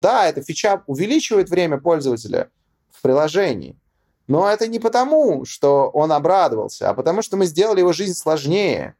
Да, эта фича увеличивает время пользователя в приложении, но это не потому, что он обрадовался, а потому что мы сделали его жизнь сложнее.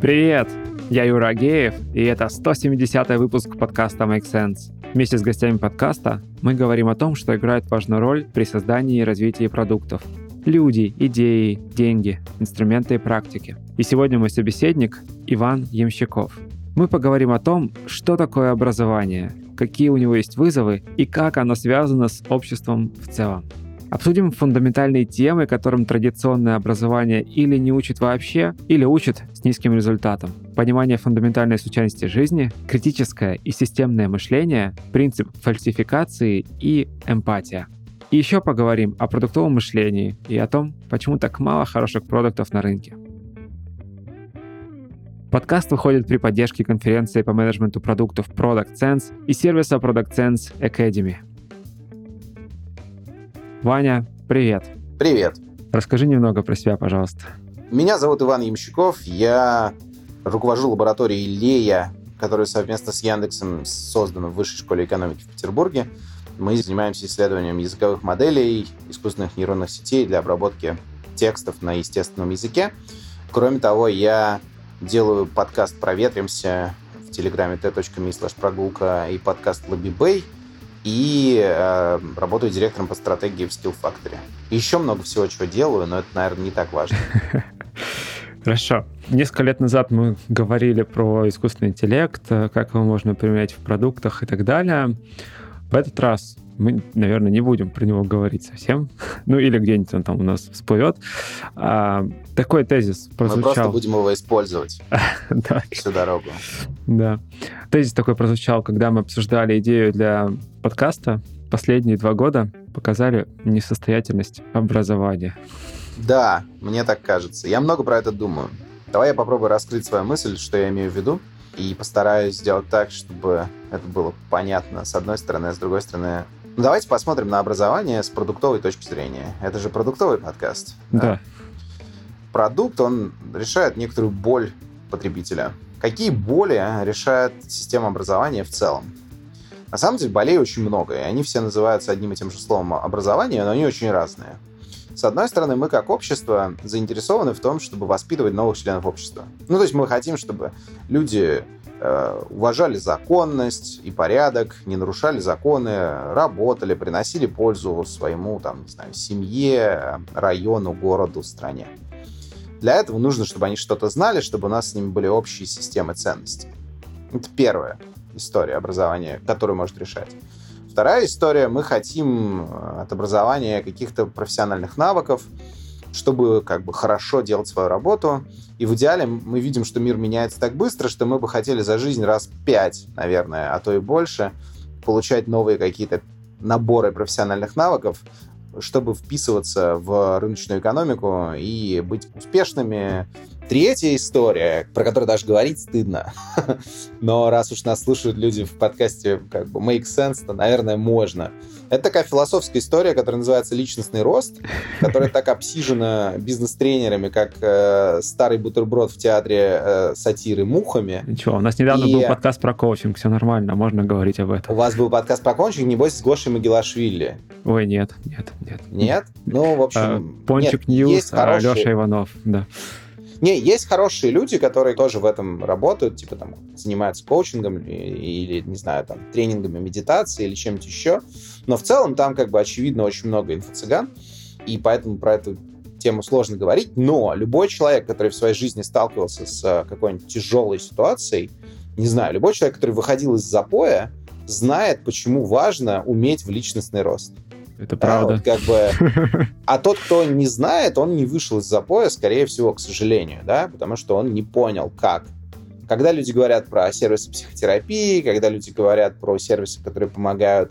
Привет! Я Юра Агеев, и это 170 выпуск подкаста Make Sense. Вместе с гостями подкаста мы говорим о том, что играет важную роль при создании и развитии продуктов. Люди, идеи, деньги, инструменты и практики. И сегодня мой собеседник Иван Ямщиков. Мы поговорим о том, что такое образование, какие у него есть вызовы и как оно связано с обществом в целом. Обсудим фундаментальные темы, которым традиционное образование или не учит вообще, или учит с низким результатом. Понимание фундаментальной случайности жизни, критическое и системное мышление, принцип фальсификации и эмпатия. И еще поговорим о продуктовом мышлении и о том, почему так мало хороших продуктов на рынке. Подкаст выходит при поддержке конференции по менеджменту продуктов Product Sense и сервиса Product Sense Academy – Ваня, привет. Привет. Расскажи немного про себя, пожалуйста. Меня зовут Иван Ямщиков. Я руковожу лабораторией Лея, которая совместно с Яндексом создана в Высшей школе экономики в Петербурге. Мы занимаемся исследованием языковых моделей, искусственных нейронных сетей для обработки текстов на естественном языке. Кроме того, я делаю подкаст «Проветримся» в телеграме t.me slash прогулка и подкаст «Лобби и э, работаю директором по стратегии в Skill Factory. Еще много всего, чего делаю, но это, наверное, не так важно. Хорошо. Несколько лет назад мы говорили про искусственный интеллект, э, как его можно применять в продуктах и так далее. В этот раз мы, наверное, не будем про него говорить совсем. ну, или где-нибудь он там у нас всплывет. А, такой тезис прозвучал. Мы просто будем его использовать всю дорогу. Да. Тезис такой прозвучал, когда мы обсуждали идею для подкаста. Последние два года показали несостоятельность образования. Да, мне так кажется. Я много про это думаю. Давай я попробую раскрыть свою мысль, что я имею в виду, и постараюсь сделать так, чтобы это было понятно с одной стороны, а с другой стороны ну, давайте посмотрим на образование с продуктовой точки зрения. Это же продуктовый подкаст. Да. да. Продукт, он решает некоторую боль потребителя. Какие боли решает система образования в целом? На самом деле болей очень много, и они все называются одним и тем же словом образование, но они очень разные. С одной стороны, мы как общество заинтересованы в том, чтобы воспитывать новых членов общества. Ну, то есть мы хотим, чтобы люди Э, уважали законность и порядок, не нарушали законы, работали, приносили пользу своему, там, не знаю, семье, району, городу, стране. Для этого нужно, чтобы они что-то знали, чтобы у нас с ними были общие системы ценностей. Это первая история образования, которую может решать. Вторая история, мы хотим э, от образования каких-то профессиональных навыков, чтобы как бы хорошо делать свою работу. И в идеале мы видим, что мир меняется так быстро, что мы бы хотели за жизнь раз пять, наверное, а то и больше, получать новые какие-то наборы профессиональных навыков, чтобы вписываться в рыночную экономику и быть успешными. Третья история, про которую даже говорить стыдно, но раз уж нас слушают люди в подкасте как бы make sense, то, наверное, можно. Это такая философская история, которая называется личностный рост, которая так обсижена бизнес-тренерами, как э, старый бутерброд в театре э, сатиры мухами. Ничего, у нас недавно и... был подкаст про коучинг, все нормально, можно говорить об этом. У вас был подкаст про коучинг, небось, с Гошей Магилашвили. Ой, нет, нет, нет. Нет? Ну, в общем... А, Пончик нет, News, а хорошие... Леша Иванов, да. Не, есть хорошие люди, которые тоже в этом работают, типа там занимаются коучингом или, не знаю, там тренингами медитации или чем-то еще. Но в целом там как бы очевидно очень много инфо-цыган, и поэтому про эту тему сложно говорить. Но любой человек, который в своей жизни сталкивался с э, какой-нибудь тяжелой ситуацией, не знаю, любой человек, который выходил из запоя, знает, почему важно уметь в личностный рост. Это правда. вот как бы... А тот, кто не знает, он не вышел из запоя, скорее всего, к сожалению, да, потому что он не понял, как. Когда люди говорят про сервисы психотерапии, когда люди говорят про сервисы, которые помогают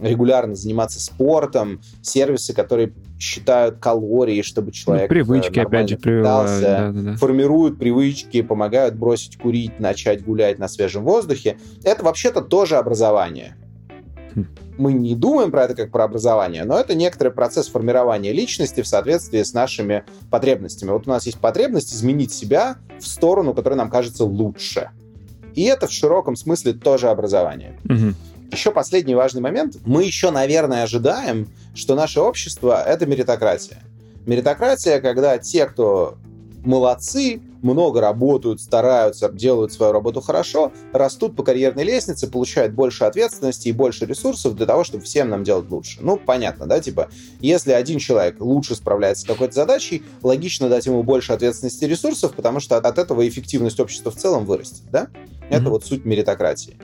регулярно заниматься спортом, сервисы, которые считают калории, чтобы ну, человек ну, привычки опять же питался, да, да, да. формируют привычки, помогают бросить курить, начать гулять на свежем воздухе. Это вообще-то тоже образование. Мы не думаем про это как про образование, но это некоторый процесс формирования личности в соответствии с нашими потребностями. Вот у нас есть потребность изменить себя в сторону, которая нам кажется лучше. И это в широком смысле тоже образование. Мгм. Еще последний важный момент. Мы еще, наверное, ожидаем, что наше общество — это меритократия. Меритократия, когда те, кто молодцы, много работают, стараются, делают свою работу хорошо, растут по карьерной лестнице, получают больше ответственности и больше ресурсов для того, чтобы всем нам делать лучше. Ну, понятно, да, типа, если один человек лучше справляется с какой-то задачей, логично дать ему больше ответственности и ресурсов, потому что от этого эффективность общества в целом вырастет, да? Это Мгм. вот суть меритократии.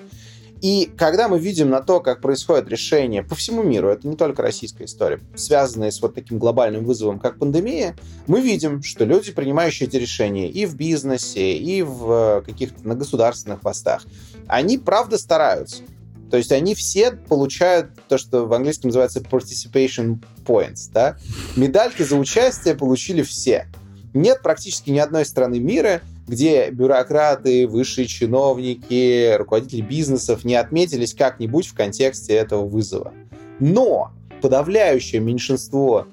И когда мы видим на то, как происходят решения по всему миру, это не только российская история, связанные с вот таким глобальным вызовом, как пандемия, мы видим, что люди, принимающие эти решения и в бизнесе, и в э, каких-то на государственных постах, они правда стараются. То есть они все получают то, что в английском называется participation points, да? Медальки за участие получили все. Нет практически ни одной страны мира, где бюрократы, высшие чиновники, руководители бизнесов не отметились как-нибудь в контексте этого вызова. Но подавляющее меньшинство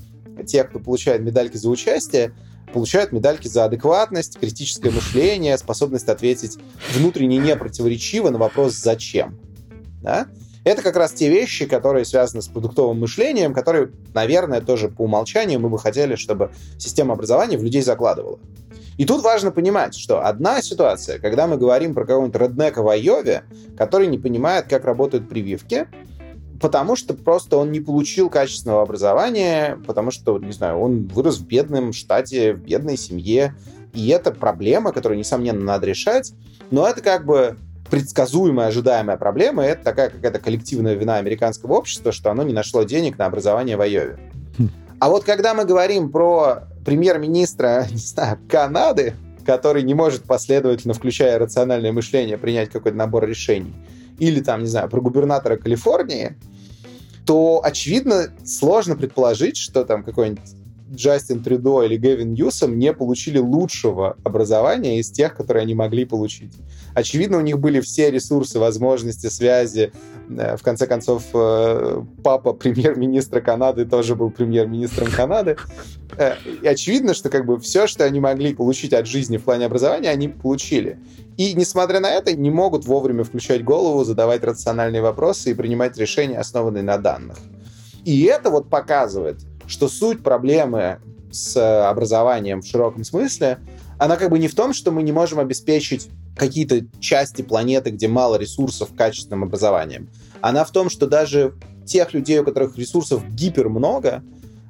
тех, кто получает медальки за участие, получают медальки за адекватность, критическое мышление, способность ответить внутренне непротиворечиво на вопрос «зачем?». Да? Это как раз те вещи, которые связаны с продуктовым мышлением, которые, наверное, тоже по умолчанию мы бы хотели, чтобы система образования в людей закладывала. И тут важно понимать, что одна ситуация, когда мы говорим про какого-нибудь реднека в Айове, который не понимает, как работают прививки, потому что просто он не получил качественного образования, потому что, не знаю, он вырос в бедном штате, в бедной семье, и это проблема, которую, несомненно, надо решать, но это как бы предсказуемая, ожидаемая проблема, и это такая какая-то коллективная вина американского общества, что оно не нашло денег на образование в Айове. А вот когда мы говорим про премьер-министра, не знаю, Канады, который не может последовательно, включая рациональное мышление, принять какой-то набор решений, или там, не знаю, про губернатора Калифорнии, то, очевидно, сложно предположить, что там какой-нибудь Джастин Трюдо или Гэвин Ньюсом не получили лучшего образования из тех, которые они могли получить. Очевидно, у них были все ресурсы, возможности, связи. Э, В конце концов, э, папа премьер-министра Канады тоже был премьер-министром Канады. Э, И очевидно, что как бы все, что они могли получить от жизни в плане образования, они получили. И, несмотря на это, не могут вовремя включать голову, задавать рациональные вопросы и принимать решения, основанные на данных. И это вот показывает, что суть проблемы с образованием в широком смысле, она как бы не в том, что мы не можем обеспечить какие-то части планеты, где мало ресурсов качественным образованием. Она в том, что даже тех людей, у которых ресурсов гипер много,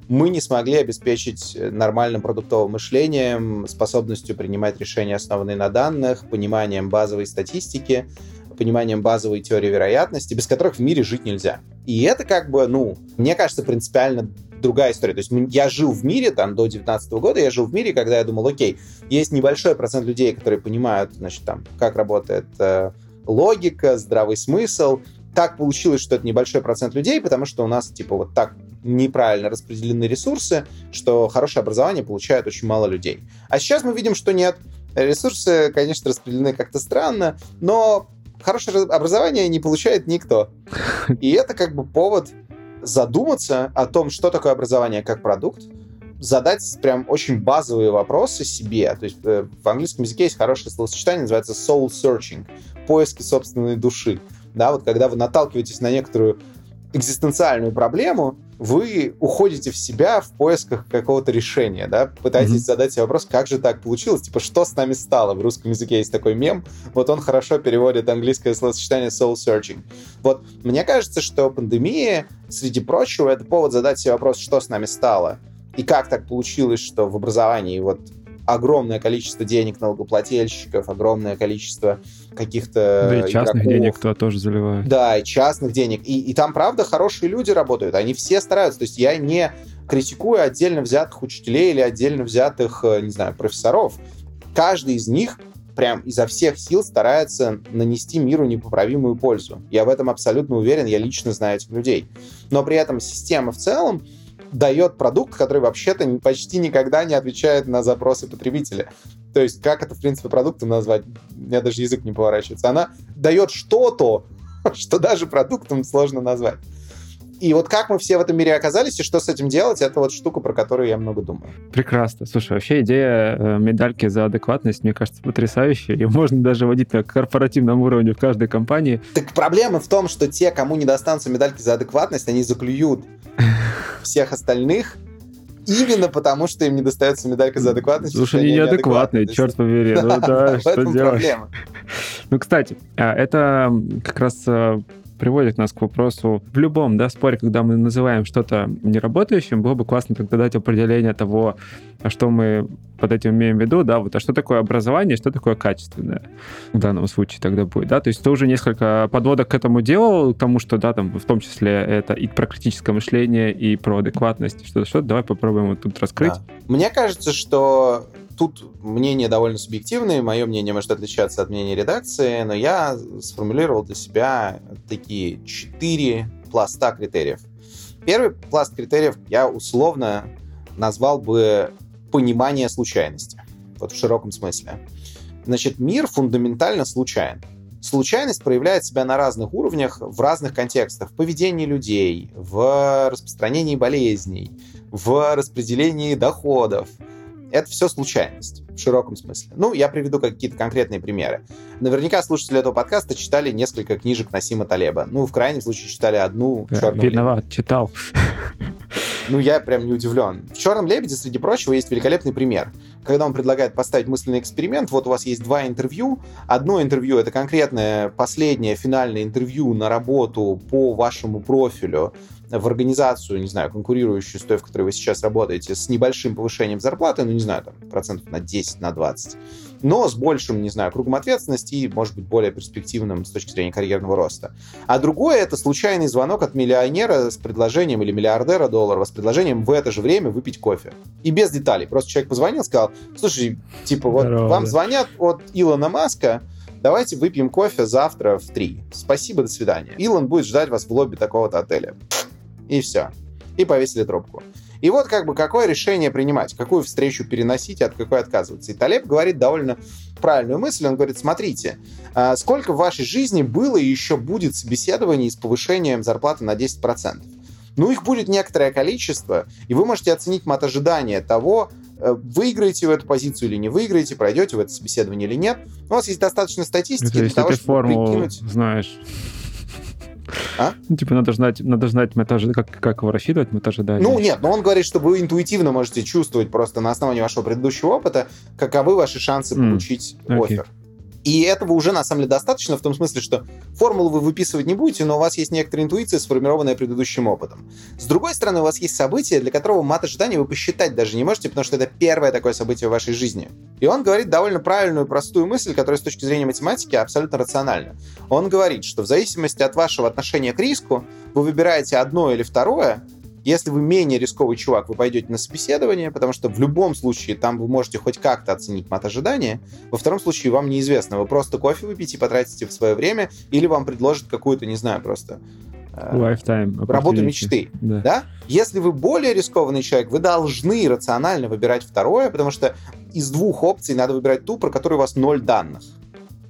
мы не смогли обеспечить нормальным продуктовым мышлением, способностью принимать решения, основанные на данных, пониманием базовой статистики, пониманием базовой теории вероятности, без которых в мире жить нельзя. И это как бы, ну, мне кажется, принципиально другая история. То есть я жил в мире, там, до 19 года, я жил в мире, когда я думал, окей, есть небольшой процент людей, которые понимают, значит, там, как работает э, логика, здравый смысл. Так получилось, что это небольшой процент людей, потому что у нас, типа, вот так неправильно распределены ресурсы, что хорошее образование получает очень мало людей. А сейчас мы видим, что нет. Ресурсы, конечно, распределены как-то странно, но хорошее образование не получает никто. И это как бы повод задуматься о том, что такое образование как продукт, задать прям очень базовые вопросы себе. То есть э, в английском языке есть хорошее словосочетание, называется soul searching, поиски собственной души. Да, вот когда вы наталкиваетесь на некоторую экзистенциальную проблему, вы уходите в себя в поисках какого-то решения, да, пытаетесь Мгм. задать себе вопрос, как же так получилось, типа, что с нами стало? В русском языке есть такой мем, вот он хорошо переводит английское словосочетание soul searching. Вот мне кажется, что пандемия, среди прочего, это повод задать себе вопрос, что с нами стало, и как так получилось, что в образовании вот огромное количество денег налогоплательщиков, огромное количество каких-то Да и частных игроков. денег кто тоже заливает. Да, и частных денег. И, и там, правда, хорошие люди работают. Они все стараются. То есть я не критикую отдельно взятых учителей или отдельно взятых, э, не знаю, профессоров. Каждый из них прям изо всех сил старается нанести миру непоправимую пользу. Я в этом абсолютно уверен, я лично знаю этих людей. Но при этом система в целом дает продукт, который вообще-то почти никогда не отвечает на запросы потребителя. То есть как это, в принципе, продуктом назвать? У меня даже язык не поворачивается. Она дает что-то, что даже продуктом сложно назвать. И вот как мы все в этом мире оказались и что с этим делать, это вот штука, про которую я много думаю. Прекрасно. Слушай, вообще идея э, медальки за адекватность, мне кажется, потрясающая. Ее можно даже вводить на корпоративном уровне в каждой компании. Так проблема в том, что те, кому не достанутся медальки за адекватность, они заклюют всех остальных, именно потому, что им не достается медалька за адекватность. Слушай, они неадекватные, черт побери. Ну да, что делать? Ну, кстати, а, это как раз э, приводит нас к вопросу в любом да, споре, когда мы называем что-то неработающим, было бы классно тогда дать определение того, а что мы под этим имеем в виду, да, вот, а что такое образование, что такое качественное в данном случае тогда будет, да, то есть ты уже несколько подводок к этому делал, к тому, что, да, там, в том числе это и про критическое мышление, и про адекватность, что-то, что давай попробуем вот тут раскрыть. Да. Мне кажется, что тут мнение довольно субъективное, мое мнение может отличаться от мнения редакции, но я сформулировал для себя такие четыре пласта критериев. Первый пласт критериев я условно назвал бы понимание случайности, вот в широком смысле. Значит, мир фундаментально случайен. Случайность проявляет себя на разных уровнях, в разных контекстах. В поведении людей, в распространении болезней, в распределении доходов, это все случайность в широком смысле. Ну, я приведу какие-то конкретные примеры. Наверняка слушатели этого подкаста читали несколько книжек Насима Талеба. Ну, в крайнем случае, читали одну да, Виноват, лебедь. читал. Ну, я прям не удивлен. В «Черном лебеде», среди прочего, есть великолепный пример. Когда он предлагает поставить мысленный эксперимент, вот у вас есть два интервью. Одно интервью — это конкретное последнее финальное интервью на работу по вашему профилю, в организацию, не знаю, конкурирующую с той, в которой вы сейчас работаете, с небольшим повышением зарплаты, ну, не знаю, там, процентов на 10, на 20, но с большим, не знаю, кругом ответственности и, может быть, более перспективным с точки зрения карьерного роста. А другое — это случайный звонок от миллионера с предложением, или миллиардера долларов с предложением в это же время выпить кофе. И без деталей. Просто человек позвонил, сказал, слушай, типа, вот Здорово, вам да. звонят от Илона Маска, давайте выпьем кофе завтра в 3. Спасибо, до свидания. Илон будет ждать вас в лобби такого-то отеля. И все. И повесили трубку. И вот как бы какое решение принимать, какую встречу переносить, от какой отказываться. И Талеб говорит довольно правильную мысль. Он говорит, смотрите, а, сколько в вашей жизни было и еще будет собеседований с повышением зарплаты на 10%. Ну, их будет некоторое количество, и вы можете оценить мат ожидания того, э, выиграете в эту позицию или не выиграете, пройдете в это собеседование или нет. У вас есть достаточно статистики Это, для того, чтобы формулу прикинуть... знаешь а? Ну, типа, надо знать, надо знать метаж, как, как его рассчитывать, метаж ожидания. Ну, нет, но он говорит, что вы интуитивно можете чувствовать просто на основании вашего предыдущего опыта, каковы ваши шансы mm. получить okay. офер. И этого уже на самом деле достаточно в том смысле, что формулу вы выписывать не будете, но у вас есть некоторая интуиция, сформированная предыдущим опытом. С другой стороны, у вас есть событие, для которого мат ожидания вы посчитать даже не можете, потому что это первое такое событие в вашей жизни. И он говорит довольно правильную, простую мысль, которая с точки зрения математики абсолютно рациональна. Он говорит, что в зависимости от вашего отношения к риску, вы выбираете одно или второе, если вы менее рисковый чувак, вы пойдете на собеседование, потому что в любом случае там вы можете хоть как-то оценить мат ожидания. Во втором случае вам неизвестно. Вы просто кофе выпьете и потратите в свое время, или вам предложат какую-то, не знаю, просто э, Lifetime работу мечты. Да. да? Если вы более рискованный человек, вы должны рационально выбирать второе, потому что из двух опций надо выбирать ту, про которую у вас ноль данных.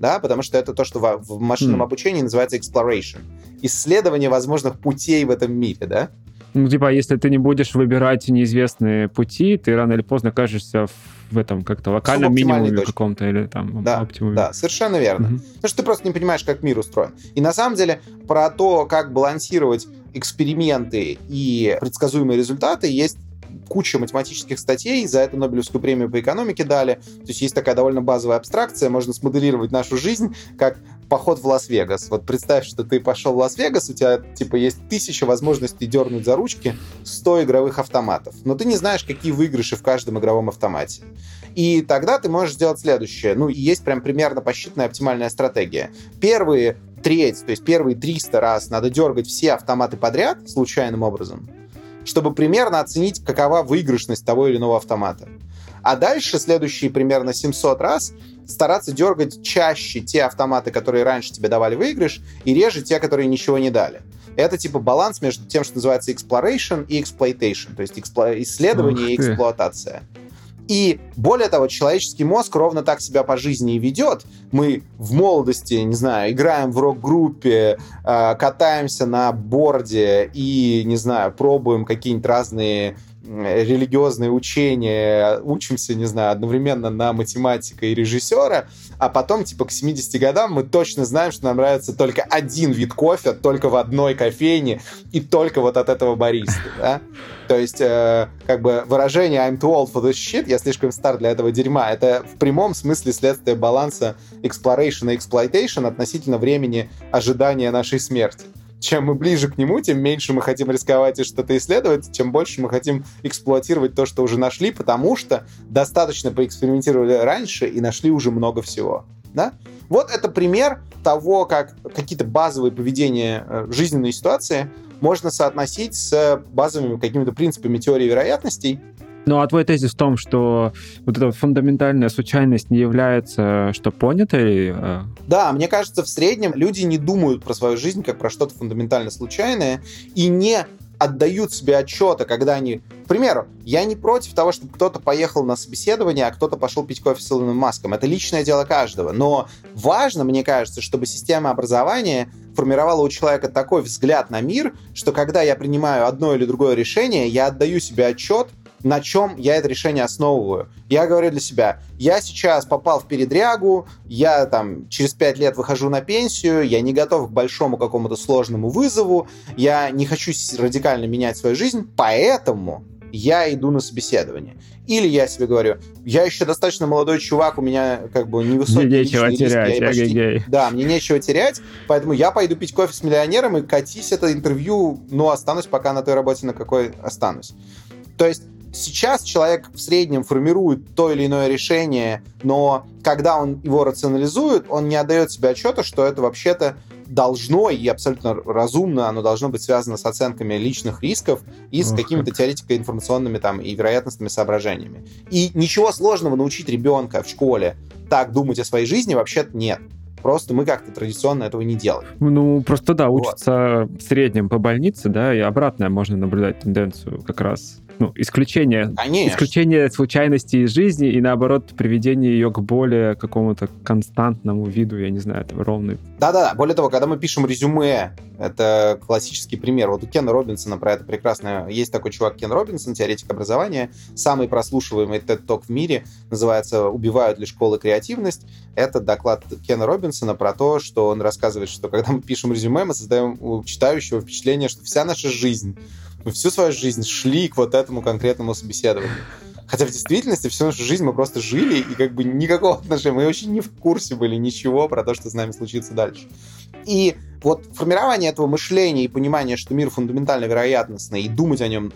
Да, потому что это то, что в машинном mm. обучении называется exploration. Исследование возможных путей в этом мире, да? Ну, типа, если ты не будешь выбирать неизвестные пути, ты рано или поздно окажешься в этом как-то локальном минимуме каком-то или там да, оптимуме. Да, совершенно верно. Угу. Потому что ты просто не понимаешь, как мир устроен. И на самом деле про то, как балансировать эксперименты и предсказуемые результаты, есть куча математических статей, за это Нобелевскую премию по экономике дали. То есть есть такая довольно базовая абстракция, можно смоделировать нашу жизнь как поход в Лас-Вегас. Вот представь, что ты пошел в Лас-Вегас, у тебя типа есть тысяча возможностей дернуть за ручки 100 игровых автоматов, но ты не знаешь, какие выигрыши в каждом игровом автомате. И тогда ты можешь сделать следующее. Ну, есть прям примерно посчитанная оптимальная стратегия. Первые треть, то есть первые 300 раз надо дергать все автоматы подряд случайным образом, чтобы примерно оценить, какова выигрышность того или иного автомата. А дальше, следующие примерно 700 раз, стараться дергать чаще те автоматы, которые раньше тебе давали выигрыш, и реже те, которые ничего не дали. Это типа баланс между тем, что называется exploration и exploitation, то есть исследование и эксплуатация. И более того, человеческий мозг ровно так себя по жизни и ведет. Мы в молодости, не знаю, играем в рок-группе, э, катаемся на борде и, не знаю, пробуем какие-нибудь разные религиозные учения, учимся, не знаю, одновременно на математика и режиссера, а потом, типа, к 70 годам мы точно знаем, что нам нравится только один вид кофе, только в одной кофейне и только вот от этого бариста, да? То есть, э, как бы выражение I'm too old for this shit, я слишком стар для этого дерьма, это в прямом смысле следствие баланса exploration и exploitation относительно времени ожидания нашей смерти чем мы ближе к нему, тем меньше мы хотим рисковать и что-то исследовать, чем больше мы хотим эксплуатировать то, что уже нашли, потому что достаточно поэкспериментировали раньше и нашли уже много всего. Да? Вот это пример того, как какие-то базовые поведения э, жизненной ситуации можно соотносить с базовыми какими-то принципами теории вероятностей, ну, а твой тезис в том, что вот эта фундаментальная случайность не является что понятой? Э? Да, мне кажется, в среднем люди не думают про свою жизнь как про что-то фундаментально случайное и не отдают себе отчета, когда они... К примеру, я не против того, чтобы кто-то поехал на собеседование, а кто-то пошел пить кофе с Илоном Маском. Это личное дело каждого. Но важно, мне кажется, чтобы система образования формировала у человека такой взгляд на мир, что когда я принимаю одно или другое решение, я отдаю себе отчет, на чем я это решение основываю. Я говорю для себя, я сейчас попал в передрягу, я там через пять лет выхожу на пенсию, я не готов к большому какому-то сложному вызову, я не хочу радикально менять свою жизнь, поэтому я иду на собеседование. Или я себе говорю, я еще достаточно молодой чувак, у меня как бы невысокий мне нечего терять, риск, почти... Да, мне нечего терять, поэтому я пойду пить кофе с миллионером и катись это интервью, но останусь пока на той работе, на какой останусь. То есть Сейчас человек в среднем формирует то или иное решение, но когда он его рационализует, он не отдает себе отчета, что это вообще-то должно и абсолютно разумно, оно должно быть связано с оценками личных рисков и с какими-то теоретико-информационными там и вероятностными соображениями. И ничего сложного научить ребенка в школе так думать о своей жизни вообще-то нет. Просто мы как-то традиционно этого не делаем. Ну, просто да, учатся вот. в среднем по больнице, да, и обратное можно наблюдать тенденцию как раз ну, исключение, Конечно. исключение случайности из жизни и, наоборот, приведение ее к более какому-то константному виду, я не знаю, это ровный. Да-да, более того, когда мы пишем резюме, это классический пример. Вот у Кена Робинсона про это прекрасно. Есть такой чувак Кен Робинсон, теоретик образования, самый прослушиваемый TED-ток в мире, называется «Убивают ли школы креативность?». Это доклад Кена Робинсона про то, что он рассказывает, что когда мы пишем резюме, мы создаем у читающего впечатление, что вся наша жизнь мы всю свою жизнь шли к вот этому конкретному собеседованию. Хотя в действительности всю нашу жизнь мы просто жили, и как бы никакого отношения, мы вообще не в курсе были ничего про то, что с нами случится дальше. И вот формирование этого мышления и понимание, что мир фундаментально вероятностный, и думать о нем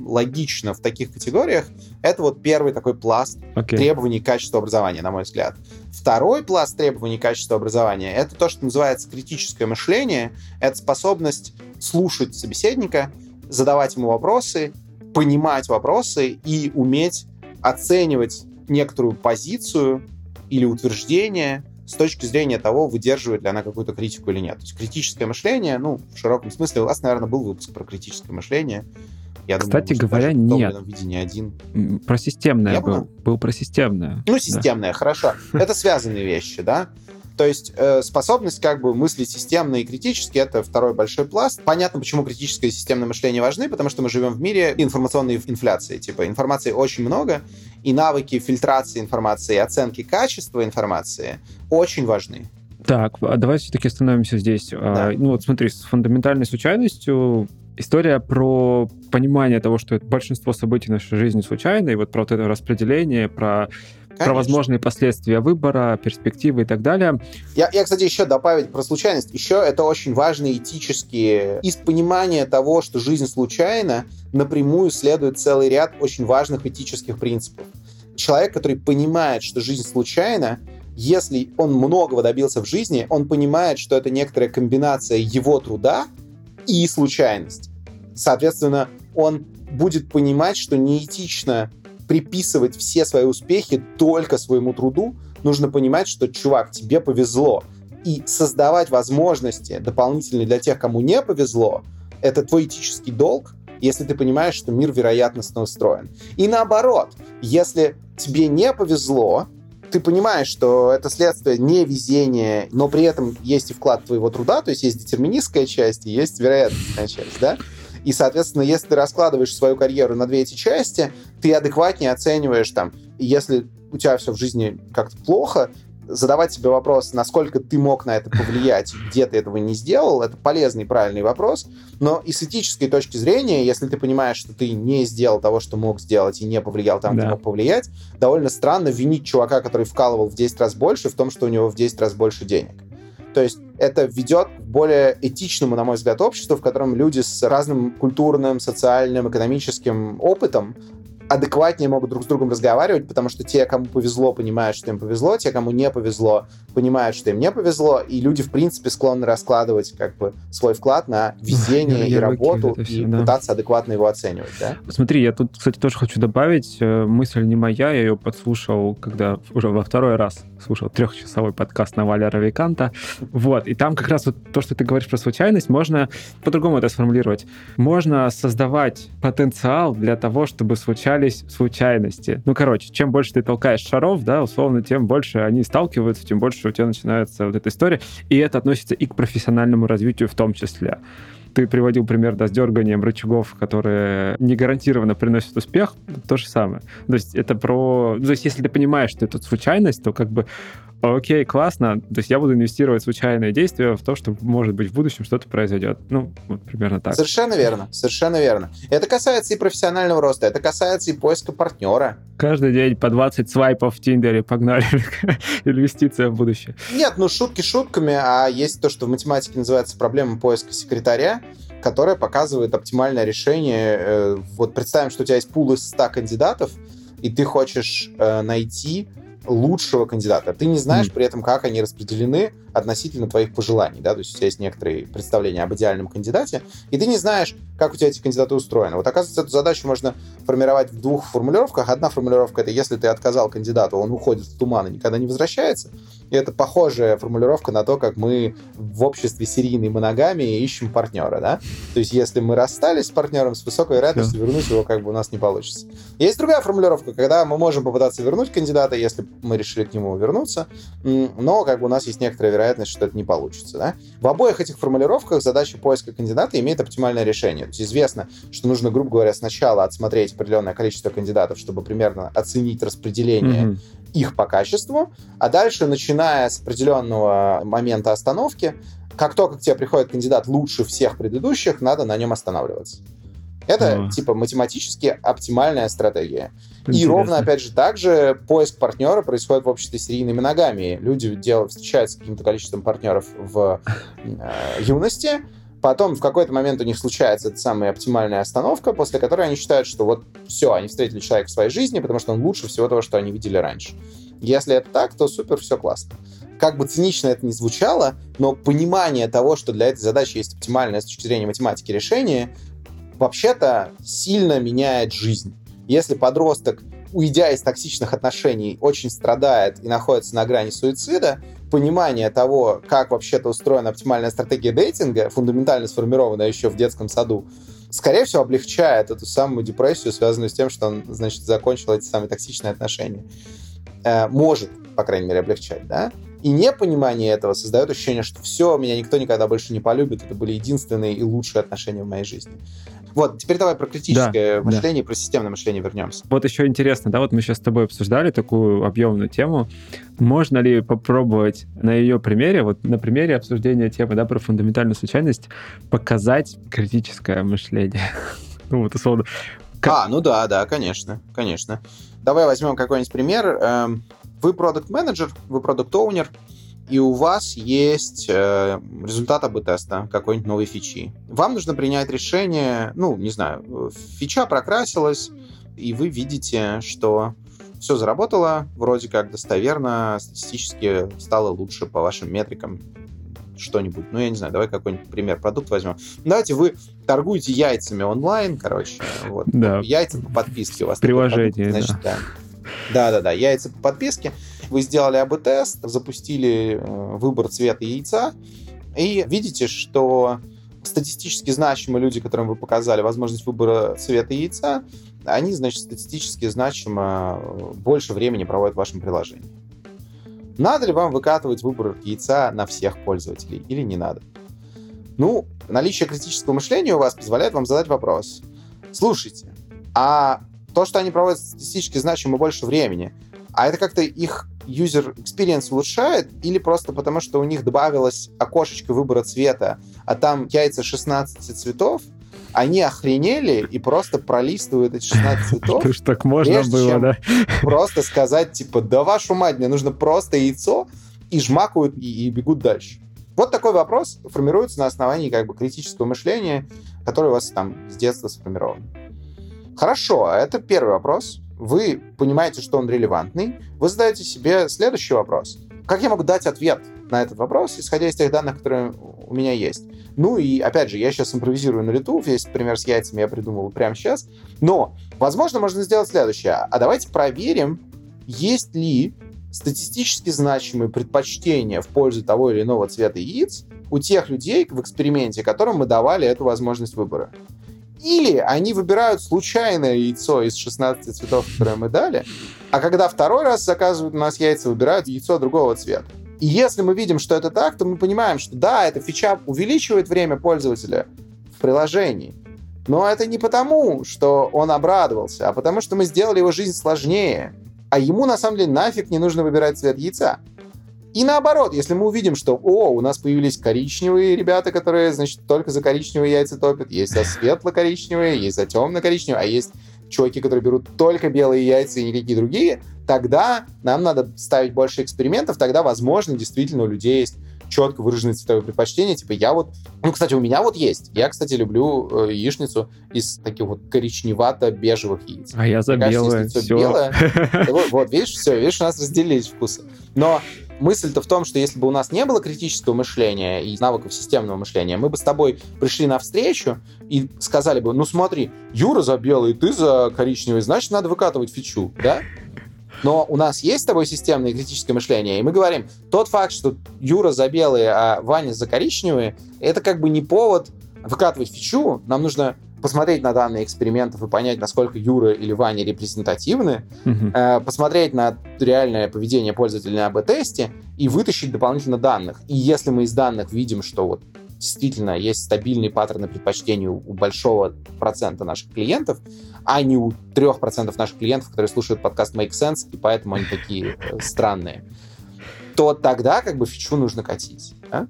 логично в таких категориях, это вот первый такой пласт okay. требований к качеству образования, на мой взгляд. Второй пласт требований к качеству образования — это то, что называется критическое мышление. Это способность слушать собеседника, задавать ему вопросы, понимать вопросы и уметь оценивать некоторую позицию или утверждение с точки зрения того, выдерживает ли она какую-то критику или нет. То есть критическое мышление, ну, в широком смысле, у вас, наверное, был выпуск про критическое мышление. Я Кстати думаю, говоря, нет. В виде не один. Про системное Я был. Был про системное. Ну, системное, да. хорошо. Это связанные вещи, да? То есть э, способность как бы мыслить системно и критически — это второй большой пласт. Понятно, почему критическое и системное мышление важны, потому что мы живем в мире информационной инфляции. Типа информации очень много, и навыки фильтрации информации оценки качества информации очень важны. Так, а давай все-таки остановимся здесь. А, да. Ну вот смотри, с фундаментальной случайностью история про понимание того, что большинство событий в нашей жизни случайно, и вот про вот это распределение, про Конечно. про возможные последствия выбора, перспективы и так далее. Я, я, кстати, еще добавить про случайность. Еще это очень важные этические... Из понимания того, что жизнь случайна, напрямую следует целый ряд очень важных этических принципов. Человек, который понимает, что жизнь случайна, если он многого добился в жизни, он понимает, что это некоторая комбинация его труда и случайность. Соответственно, он будет понимать, что неэтично приписывать все свои успехи только своему труду, нужно понимать, что, чувак, тебе повезло. И создавать возможности дополнительные для тех, кому не повезло, это твой этический долг, если ты понимаешь, что мир вероятностно устроен. И наоборот, если тебе не повезло, ты понимаешь, что это следствие не везения, но при этом есть и вклад твоего труда, то есть есть детерминистская часть и есть вероятностная часть, да? И, соответственно, если ты раскладываешь свою карьеру на две эти части, ты адекватнее оцениваешь там, если у тебя все в жизни как-то плохо, задавать себе вопрос, насколько ты мог на это повлиять, где ты этого не сделал, это полезный, правильный вопрос. Но и с этической точки зрения, если ты понимаешь, что ты не сделал того, что мог сделать, и не повлиял там, да. где мог повлиять, довольно странно винить чувака, который вкалывал в 10 раз больше, в том, что у него в 10 раз больше денег. То есть это ведет к более этичному, на мой взгляд, обществу, в котором люди с разным культурным, социальным, экономическим опытом адекватнее могут друг с другом разговаривать, потому что те, кому повезло, понимают, что им повезло, те, кому не повезло, понимают, что им не повезло, и люди, в принципе, склонны раскладывать как бы свой вклад на везение и работу и да. пытаться адекватно его оценивать, да? Смотри, я тут, кстати, тоже хочу добавить, э, мысль не моя, я ее подслушал, когда уже во второй раз слушал трехчасовой подкаст на Валя Равиканта, вот, и там как раз вот то, что ты говоришь про случайность, можно по-другому это сформулировать. Можно создавать потенциал для того, чтобы случались случайности. Ну, короче, чем больше ты толкаешь шаров, да, условно, тем больше они сталкиваются, тем больше у тебя начинается вот эта история. И это относится и к профессиональному развитию в том числе. Ты приводил пример, да, с дерганием рычагов, которые не гарантированно приносят успех. То же самое. То есть это про... То есть если ты понимаешь, что это случайность, то как бы окей, классно, то есть я буду инвестировать случайные действия в то, что, может быть, в будущем что-то произойдет. Ну, вот примерно так. Совершенно верно, совершенно верно. Это касается и профессионального роста, это касается и поиска партнера. Каждый день по 20 свайпов в Тиндере, погнали, инвестиция в будущее. Нет, ну шутки шутками, а есть то, что в математике называется проблема поиска секретаря, которая показывает оптимальное решение. Э, вот представим, что у тебя есть пул из 100 кандидатов, и ты хочешь э, найти лучшего кандидата. Ты не знаешь mm. при этом, как они распределены относительно твоих пожеланий, да, то есть у тебя есть некоторые представления об идеальном кандидате, и ты не знаешь, как у тебя эти кандидаты устроены. Вот, оказывается, эту задачу можно формировать в двух формулировках. Одна формулировка — это если ты отказал кандидату, он уходит в туман и никогда не возвращается. И это похожая формулировка на то, как мы в обществе серийной моногамии ищем партнера, да? То есть если мы расстались с партнером, с высокой вероятностью Все. вернуть его как бы у нас не получится. Есть другая формулировка, когда мы можем попытаться вернуть кандидата, если мы решили к нему вернуться, но как бы у нас есть некоторая вероятность, что это не получится. Да? В обоих этих формулировках задача поиска кандидата имеет оптимальное решение. Есть известно, что нужно, грубо говоря, сначала отсмотреть определенное количество кандидатов, чтобы примерно оценить распределение mm-hmm. их по качеству, а дальше, начиная с определенного момента остановки, как только к тебе приходит кандидат лучше всех предыдущих, надо на нем останавливаться. Это, а. типа, математически оптимальная стратегия. Интересно. И ровно, опять же, также поиск партнера происходит в обществе серийной моногамии. Люди делают, встречаются с каким-то количеством партнеров в э, юности, потом в какой-то момент у них случается эта самая оптимальная остановка, после которой они считают, что вот все, они встретили человека в своей жизни, потому что он лучше всего того, что они видели раньше. Если это так, то супер, все классно. Как бы цинично это ни звучало, но понимание того, что для этой задачи есть оптимальное с точки зрения математики решение, вообще-то сильно меняет жизнь. Если подросток, уйдя из токсичных отношений, очень страдает и находится на грани суицида, понимание того, как вообще-то устроена оптимальная стратегия дейтинга, фундаментально сформированная еще в детском саду, скорее всего, облегчает эту самую депрессию, связанную с тем, что он, значит, закончил эти самые токсичные отношения. Э, может, по крайней мере, облегчать, да? И непонимание этого создает ощущение, что все, меня никто никогда больше не полюбит, это были единственные и лучшие отношения в моей жизни. Вот, теперь давай про критическое да, мышление, да. про системное мышление вернемся. Вот еще интересно, да, вот мы сейчас с тобой обсуждали такую объемную тему. Можно ли попробовать на ее примере, вот на примере обсуждения темы, да, про фундаментальную случайность, показать критическое мышление? ну, вот условно. А, ну да, да, конечно, конечно. Давай возьмем какой-нибудь пример. Эм, вы продукт-менеджер, вы продукт-оунер, и у вас есть э, результат АБ-теста какой-нибудь новой фичи. Вам нужно принять решение, ну, не знаю, фича прокрасилась, и вы видите, что все заработало, вроде как достоверно, статистически стало лучше по вашим метрикам что-нибудь. Ну, я не знаю, давай какой-нибудь пример продукт возьмем. Давайте вы торгуете яйцами онлайн, короче. Вот. Да. Яйца по подписке у вас. Приложение, значит, да. Да-да-да, яйца по подписке. Вы сделали АБ-тест, запустили э, выбор цвета яйца, и видите, что статистически значимы люди, которым вы показали возможность выбора цвета яйца, они, значит, статистически значимо э, больше времени проводят в вашем приложении. Надо ли вам выкатывать выбор яйца на всех пользователей или не надо? Ну, наличие критического мышления у вас позволяет вам задать вопрос. Слушайте, а то, что они проводят статистически значимо больше времени, а это как-то их user experience улучшает или просто потому, что у них добавилось окошечко выбора цвета, а там яйца 16 цветов, они охренели и просто пролистывают эти 16 цветов. Что ж так можно было, да? Просто сказать, типа, да вашу мать, мне нужно просто яйцо, и жмакают, и, и бегут дальше. Вот такой вопрос формируется на основании как бы критического мышления, которое у вас там с детства сформировано. Хорошо, а это первый вопрос. Вы понимаете, что он релевантный. Вы задаете себе следующий вопрос. Как я могу дать ответ на этот вопрос, исходя из тех данных, которые у меня есть? Ну и, опять же, я сейчас импровизирую на лету, весь пример с яйцами я придумал прямо сейчас. Но, возможно, можно сделать следующее. А давайте проверим, есть ли статистически значимые предпочтения в пользу того или иного цвета яиц у тех людей в эксперименте, которым мы давали эту возможность выбора. Или они выбирают случайное яйцо из 16 цветов, которые мы дали, а когда второй раз заказывают у нас яйца, выбирают яйцо другого цвета. И если мы видим, что это так, то мы понимаем, что да, эта фича увеличивает время пользователя в приложении. Но это не потому, что он обрадовался, а потому что мы сделали его жизнь сложнее. А ему на самом деле нафиг не нужно выбирать цвет яйца. И наоборот, если мы увидим, что, о, у нас появились коричневые ребята, которые, значит, только за коричневые яйца топят, есть за светло-коричневые, есть за темно-коричневые, а есть чуваки, которые берут только белые яйца и никакие другие, тогда нам надо ставить больше экспериментов, тогда, возможно, действительно у людей есть четко выраженные цветовые предпочтения. Типа я вот... Ну, кстати, у меня вот есть. Я, кстати, люблю э, яичницу из таких вот коричневато-бежевых яиц. А я за Мне белое. кажется, Все. белое, вот, видишь, все, видишь, у нас разделились вкусы. Но мысль-то в том, что если бы у нас не было критического мышления и навыков системного мышления, мы бы с тобой пришли на встречу и сказали бы, ну смотри, Юра за белый, ты за коричневый, значит, надо выкатывать фичу, да? Но у нас есть с тобой системное и критическое мышление, и мы говорим, тот факт, что Юра за белые, а Ваня за коричневые, это как бы не повод выкатывать фичу. Нам нужно посмотреть на данные экспериментов и понять, насколько Юра или Ваня репрезентативны, Мгм. э, посмотреть на реальное поведение пользователя на АБ-тесте и вытащить дополнительно данных. И если мы из данных видим, что вот действительно есть стабильные паттерны предпочтений у у большого процента наших клиентов, а не у трех процентов наших клиентов, которые слушают подкаст Make Sense, и поэтому они такие э, странные, то тогда как бы фичу нужно катить. да?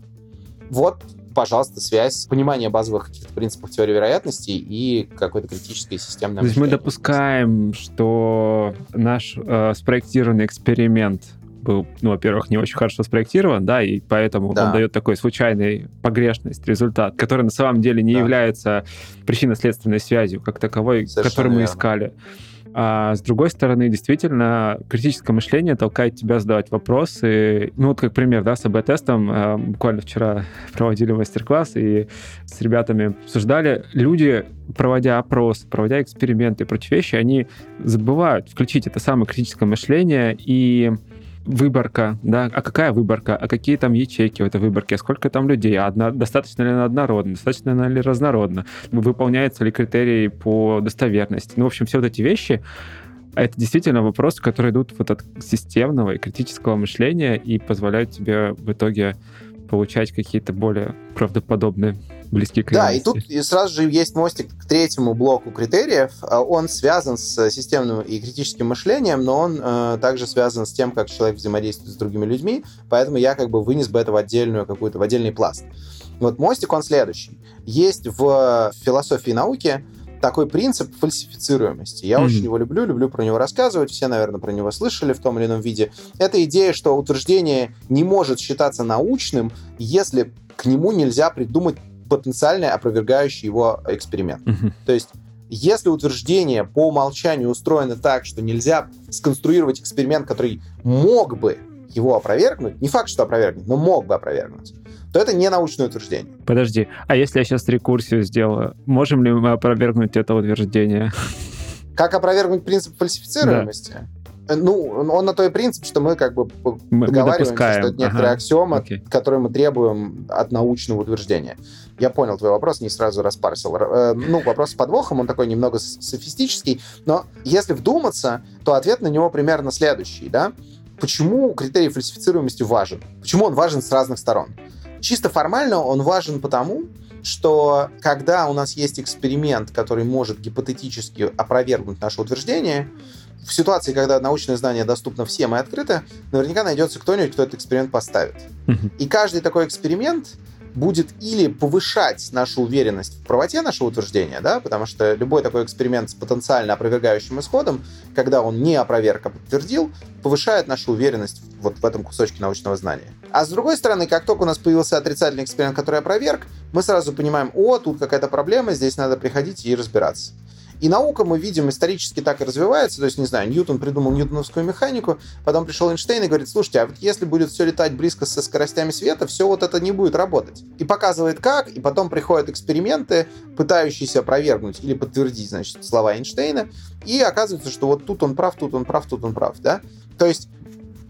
Вот, пожалуйста, связь, понимание базовых каких-то принципов теории вероятности и какое-то критическое системное То есть мы допускаем, что наш э, спроектированный эксперимент был, ну, во-первых, не очень хорошо спроектирован, да, и поэтому Да. он дает такой случайный погрешность, результат, который на самом деле не Да. является причинно-следственной связью как таковой, Совершенно которую мы верно. искали. А с другой стороны, действительно, критическое мышление толкает тебя задавать вопросы. Ну, вот как пример, да, с АБ-тестом. э, Буквально вчера проводили мастер-класс и с ребятами обсуждали. Люди, проводя опрос, проводя эксперименты и прочие вещи, они забывают включить это самое критическое мышление и выборка, да, а какая выборка, а какие там ячейки в этой выборке, а сколько там людей, а достаточно ли она однородна, достаточно ли разнородна, выполняются ли критерии по достоверности. Ну, в общем, все вот эти вещи, это действительно вопросы, которые идут вот от системного и критического мышления и позволяют тебе в итоге получать какие-то более правдоподобные, близкие к Да, и реальности. тут и сразу же есть мостик к третьему блоку критериев. А Он связан с системным и критическим мышлением, но он э, также связан с тем, как человек взаимодействует с другими людьми, поэтому я как бы вынес бы это в отдельную какую-то, в отдельный пласт. Вот мостик, он следующий. Есть в философии науки такой принцип фальсифицируемости. Я Мгм. очень его люблю, люблю про него рассказывать. Все, наверное, про него слышали в том или ином виде. Это идея, что утверждение не может считаться научным, если к нему нельзя придумать потенциально опровергающий его эксперимент. Мгм. То есть, если утверждение по умолчанию устроено так, что нельзя сконструировать эксперимент, который мог бы его опровергнуть, не факт, что опровергнуть, но мог бы опровергнуть, то это не научное утверждение. Подожди, а если я сейчас рекурсию сделаю, можем ли мы опровергнуть это утверждение? Как опровергнуть принцип фальсифицируемости? Э, Ну, он на то и принцип, что мы как бы Мы- мы договариваемся, допускаем. что это некоторая Ага, аксиома, окей. которую мы требуем от научного утверждения. Я понял твой вопрос, не сразу распарсил. Э, ну, вопрос с подвохом, он такой немного софистический, но если вдуматься, то ответ на него примерно следующий, да? Почему критерий фальсифицируемости важен? Почему он важен с разных сторон? Чисто формально он важен потому, что когда у нас есть эксперимент, который может гипотетически опровергнуть наше утверждение, в ситуации, когда научное знание доступно всем и открыто, наверняка найдется кто-нибудь, кто этот эксперимент поставит. И каждый такой эксперимент будет или повышать нашу уверенность в правоте нашего утверждения, да, потому что любой такой эксперимент с потенциально опровергающим исходом, когда он не опроверг, а подтвердил, повышает нашу уверенность вот в этом кусочке научного знания. А с другой стороны, как только у нас появился отрицательный эксперимент, который опроверг, мы сразу понимаем, о, тут какая-то проблема, здесь надо приходить и разбираться. И наука, мы видим, исторически так и развивается. То есть, не знаю, Ньютон придумал ньютоновскую механику, потом пришел Эйнштейн и говорит, слушайте, а вот если будет все летать близко со скоростями света, все вот это не будет работать. И показывает как, и потом приходят эксперименты, пытающиеся опровергнуть или подтвердить, значит, слова Эйнштейна, и оказывается, что вот тут он прав, тут он прав, тут он прав, да? То есть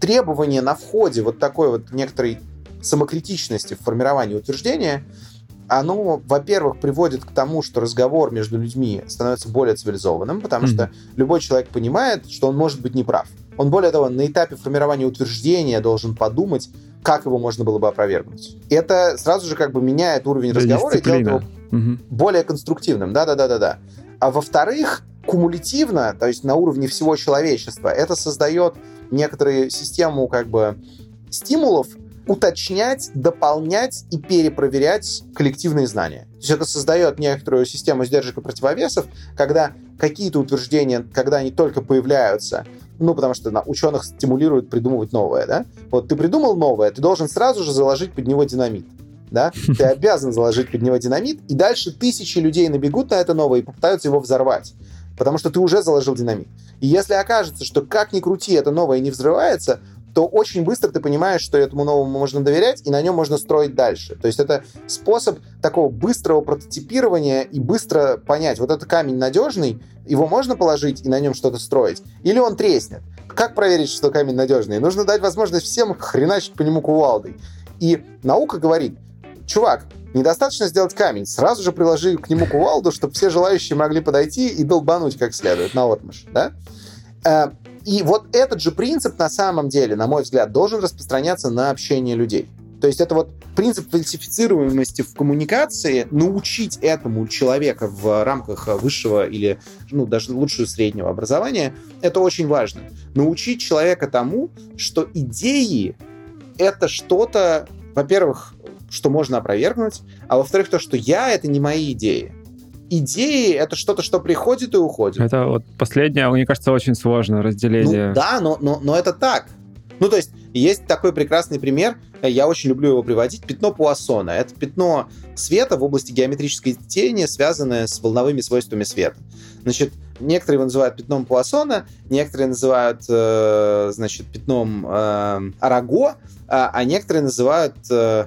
требование на входе вот такой вот некоторой самокритичности в формировании утверждения — оно, во-первых, приводит к тому, что разговор между людьми становится более цивилизованным, потому mm-hmm. что любой человек понимает, что он может быть неправ. Он, более того, на этапе формирования утверждения должен подумать, как его можно было бы опровергнуть. Это сразу же как бы меняет уровень да, разговора дисциплина. и делает его угу. более конструктивным. Да-да-да-да-да. А во-вторых, кумулятивно, то есть на уровне всего человечества, это создает некоторую систему как бы стимулов, уточнять, дополнять и перепроверять коллективные знания. То есть это создает некоторую систему сдержек и противовесов, когда какие-то утверждения, когда они только появляются, ну, потому что на, ученых стимулируют придумывать новое, да? Вот ты придумал новое, ты должен сразу же заложить под него динамит. Да? Ты обязан заложить под него динамит, и дальше тысячи людей набегут на это новое и попытаются его взорвать потому что ты уже заложил динамит. И если окажется, что как ни крути, это новое не взрывается, то очень быстро ты понимаешь, что этому новому можно доверять, и на нем можно строить дальше. То есть это способ такого быстрого прототипирования и быстро понять, вот этот камень надежный, его можно положить и на нем что-то строить, или он треснет. Как проверить, что камень надежный? Нужно дать возможность всем хреначить по нему кувалдой. И наука говорит, чувак, недостаточно сделать камень, сразу же приложи к нему кувалду, чтобы все желающие могли подойти и долбануть как следует на отмышь, да? И вот этот же принцип на самом деле, на мой взгляд, должен распространяться на общение людей. То есть это вот принцип фальсифицируемости в коммуникации, научить этому человека в рамках высшего или, ну, даже лучше среднего образования, это очень важно. Научить человека тому, что идеи — это что-то, во-первых, что можно опровергнуть, а во-вторых, то, что я — это не мои идеи идеи — это что-то, что приходит и уходит. Это вот последнее, мне кажется, очень сложно разделение. Ну, да, но, но, но это так. Ну, то есть, есть такой прекрасный пример, я очень люблю его приводить, пятно Пуассона. Это пятно света в области геометрической тени, связанное с волновыми свойствами света. Значит, некоторые его называют пятном Пуассона, некоторые называют, э, значит, пятном э, Араго, а, а некоторые называют, э,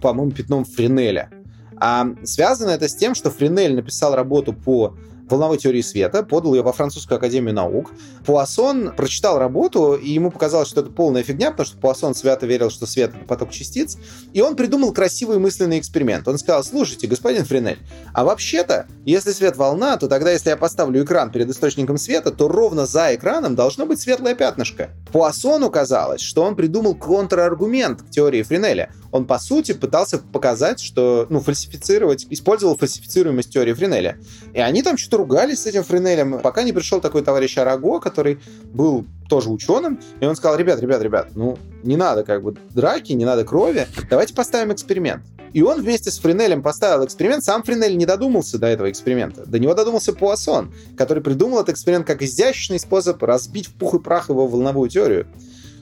по-моему, пятном Френеля. А связано это с тем, что Френель написал работу по волновой теории света, подал ее во Французскую академию наук. Пуассон прочитал работу, и ему показалось, что это полная фигня, потому что Пуассон свято верил, что свет — это поток частиц, и он придумал красивый мысленный эксперимент. Он сказал, слушайте, господин Френель, а вообще-то, если свет — волна, то тогда, если я поставлю экран перед источником света, то ровно за экраном должно быть светлое пятнышко. Пуассону казалось, что он придумал контраргумент к теории Френеля. Он, по сути, пытался показать, что, ну, фальсифицировать, использовал фальсифицируемость теории Френеля. И они там что-то ругались с этим Френелем, пока не пришел такой товарищ Араго, который был тоже ученым, и он сказал, ребят, ребят, ребят, ну, не надо как бы драки, не надо крови, давайте поставим эксперимент. И он вместе с Френелем поставил эксперимент. Сам Френель не додумался до этого эксперимента. До него додумался Пуассон, который придумал этот эксперимент как изящный способ разбить в пух и прах его волновую теорию.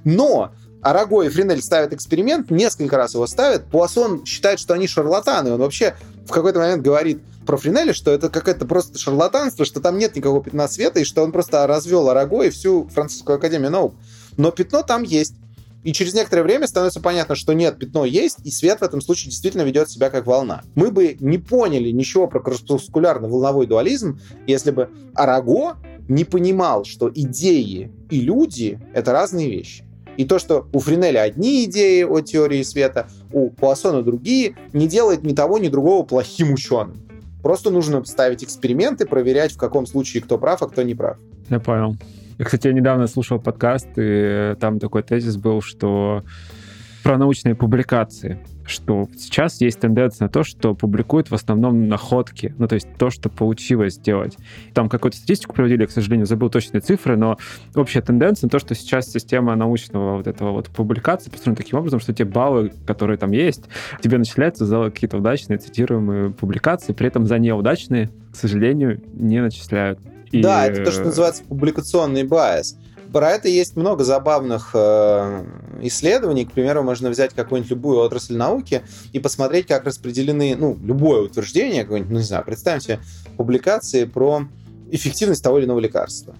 Но Араго и Френель ставят эксперимент, несколько раз его ставят. Пуассон считает, что они шарлатаны. Он вообще в какой-то момент говорит про Френеля, что это какое-то просто шарлатанство, что там нет никакого пятна света, и что он просто развел Араго и всю французскую академию наук. Но пятно там есть. И через некоторое время становится понятно, что нет, пятно есть, и свет в этом случае действительно ведет себя как волна. Мы бы не поняли ничего про корпускулярно-волновой дуализм, если бы Араго не понимал, что идеи и люди — это разные вещи. И то, что у Френеля одни идеи о теории света, у Пуассона другие, не делает ни того, ни другого плохим ученым. Просто нужно ставить эксперименты, проверять, в каком случае кто прав, а кто не прав. Я понял. Я, кстати, я недавно слушал подкаст, и там такой тезис был, что про научные публикации, что сейчас есть тенденция на то, что публикуют в основном находки, ну, то есть то, что получилось сделать. Там какую-то статистику проводили, к сожалению, забыл точные цифры, но общая тенденция на то, что сейчас система научного вот этого вот публикации построена таким образом, что те баллы, которые там есть, тебе начисляются за какие-то удачные цитируемые публикации, при этом за неудачные, к сожалению, не начисляют. И... Да, это то, что называется публикационный байс. Про это есть много забавных э, исследований. К примеру, можно взять какую-нибудь любую отрасль науки и посмотреть, как распределены, ну, любое утверждение, какое-нибудь, ну, не знаю, представим себе публикации про эффективность того или иного лекарства.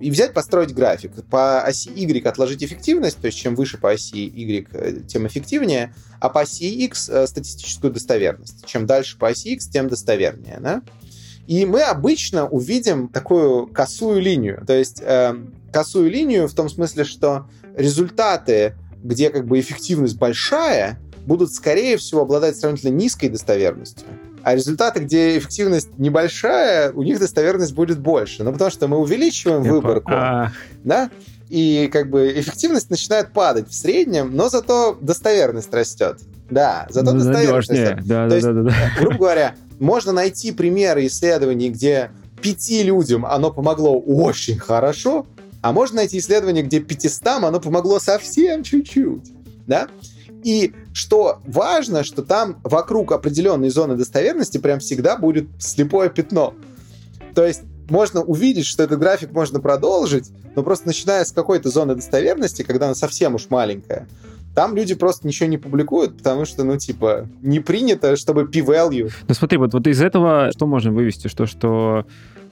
И взять, построить график. По оси Y отложить эффективность, то есть чем выше по оси Y, э, тем эффективнее, а по оси X э, статистическую достоверность. Чем дальше по оси X, тем достовернее. Да? И мы обычно увидим такую косую линию. То есть э, косую линию в том смысле, что результаты, где как бы эффективность большая, будут, скорее всего, обладать сравнительно низкой достоверностью. А результаты, где эффективность небольшая, у них достоверность будет больше. Ну, потому что мы увеличиваем Я выборку, а... да, и как бы эффективность начинает падать в среднем, но зато достоверность растет. Да, зато ну, достоверность растет. Да, То да, есть, да, да, да. грубо говоря, можно найти примеры исследований, где пяти людям оно помогло очень хорошо, а можно найти исследование, где 500 оно помогло совсем чуть-чуть. Да? И что важно, что там вокруг определенной зоны достоверности прям всегда будет слепое пятно. То есть можно увидеть, что этот график можно продолжить, но просто начиная с какой-то зоны достоверности, когда она совсем уж маленькая, там люди просто ничего не публикуют, потому что, ну, типа, не принято, чтобы p-value. Ну, смотри, вот, вот из этого что можно вывести? Что, что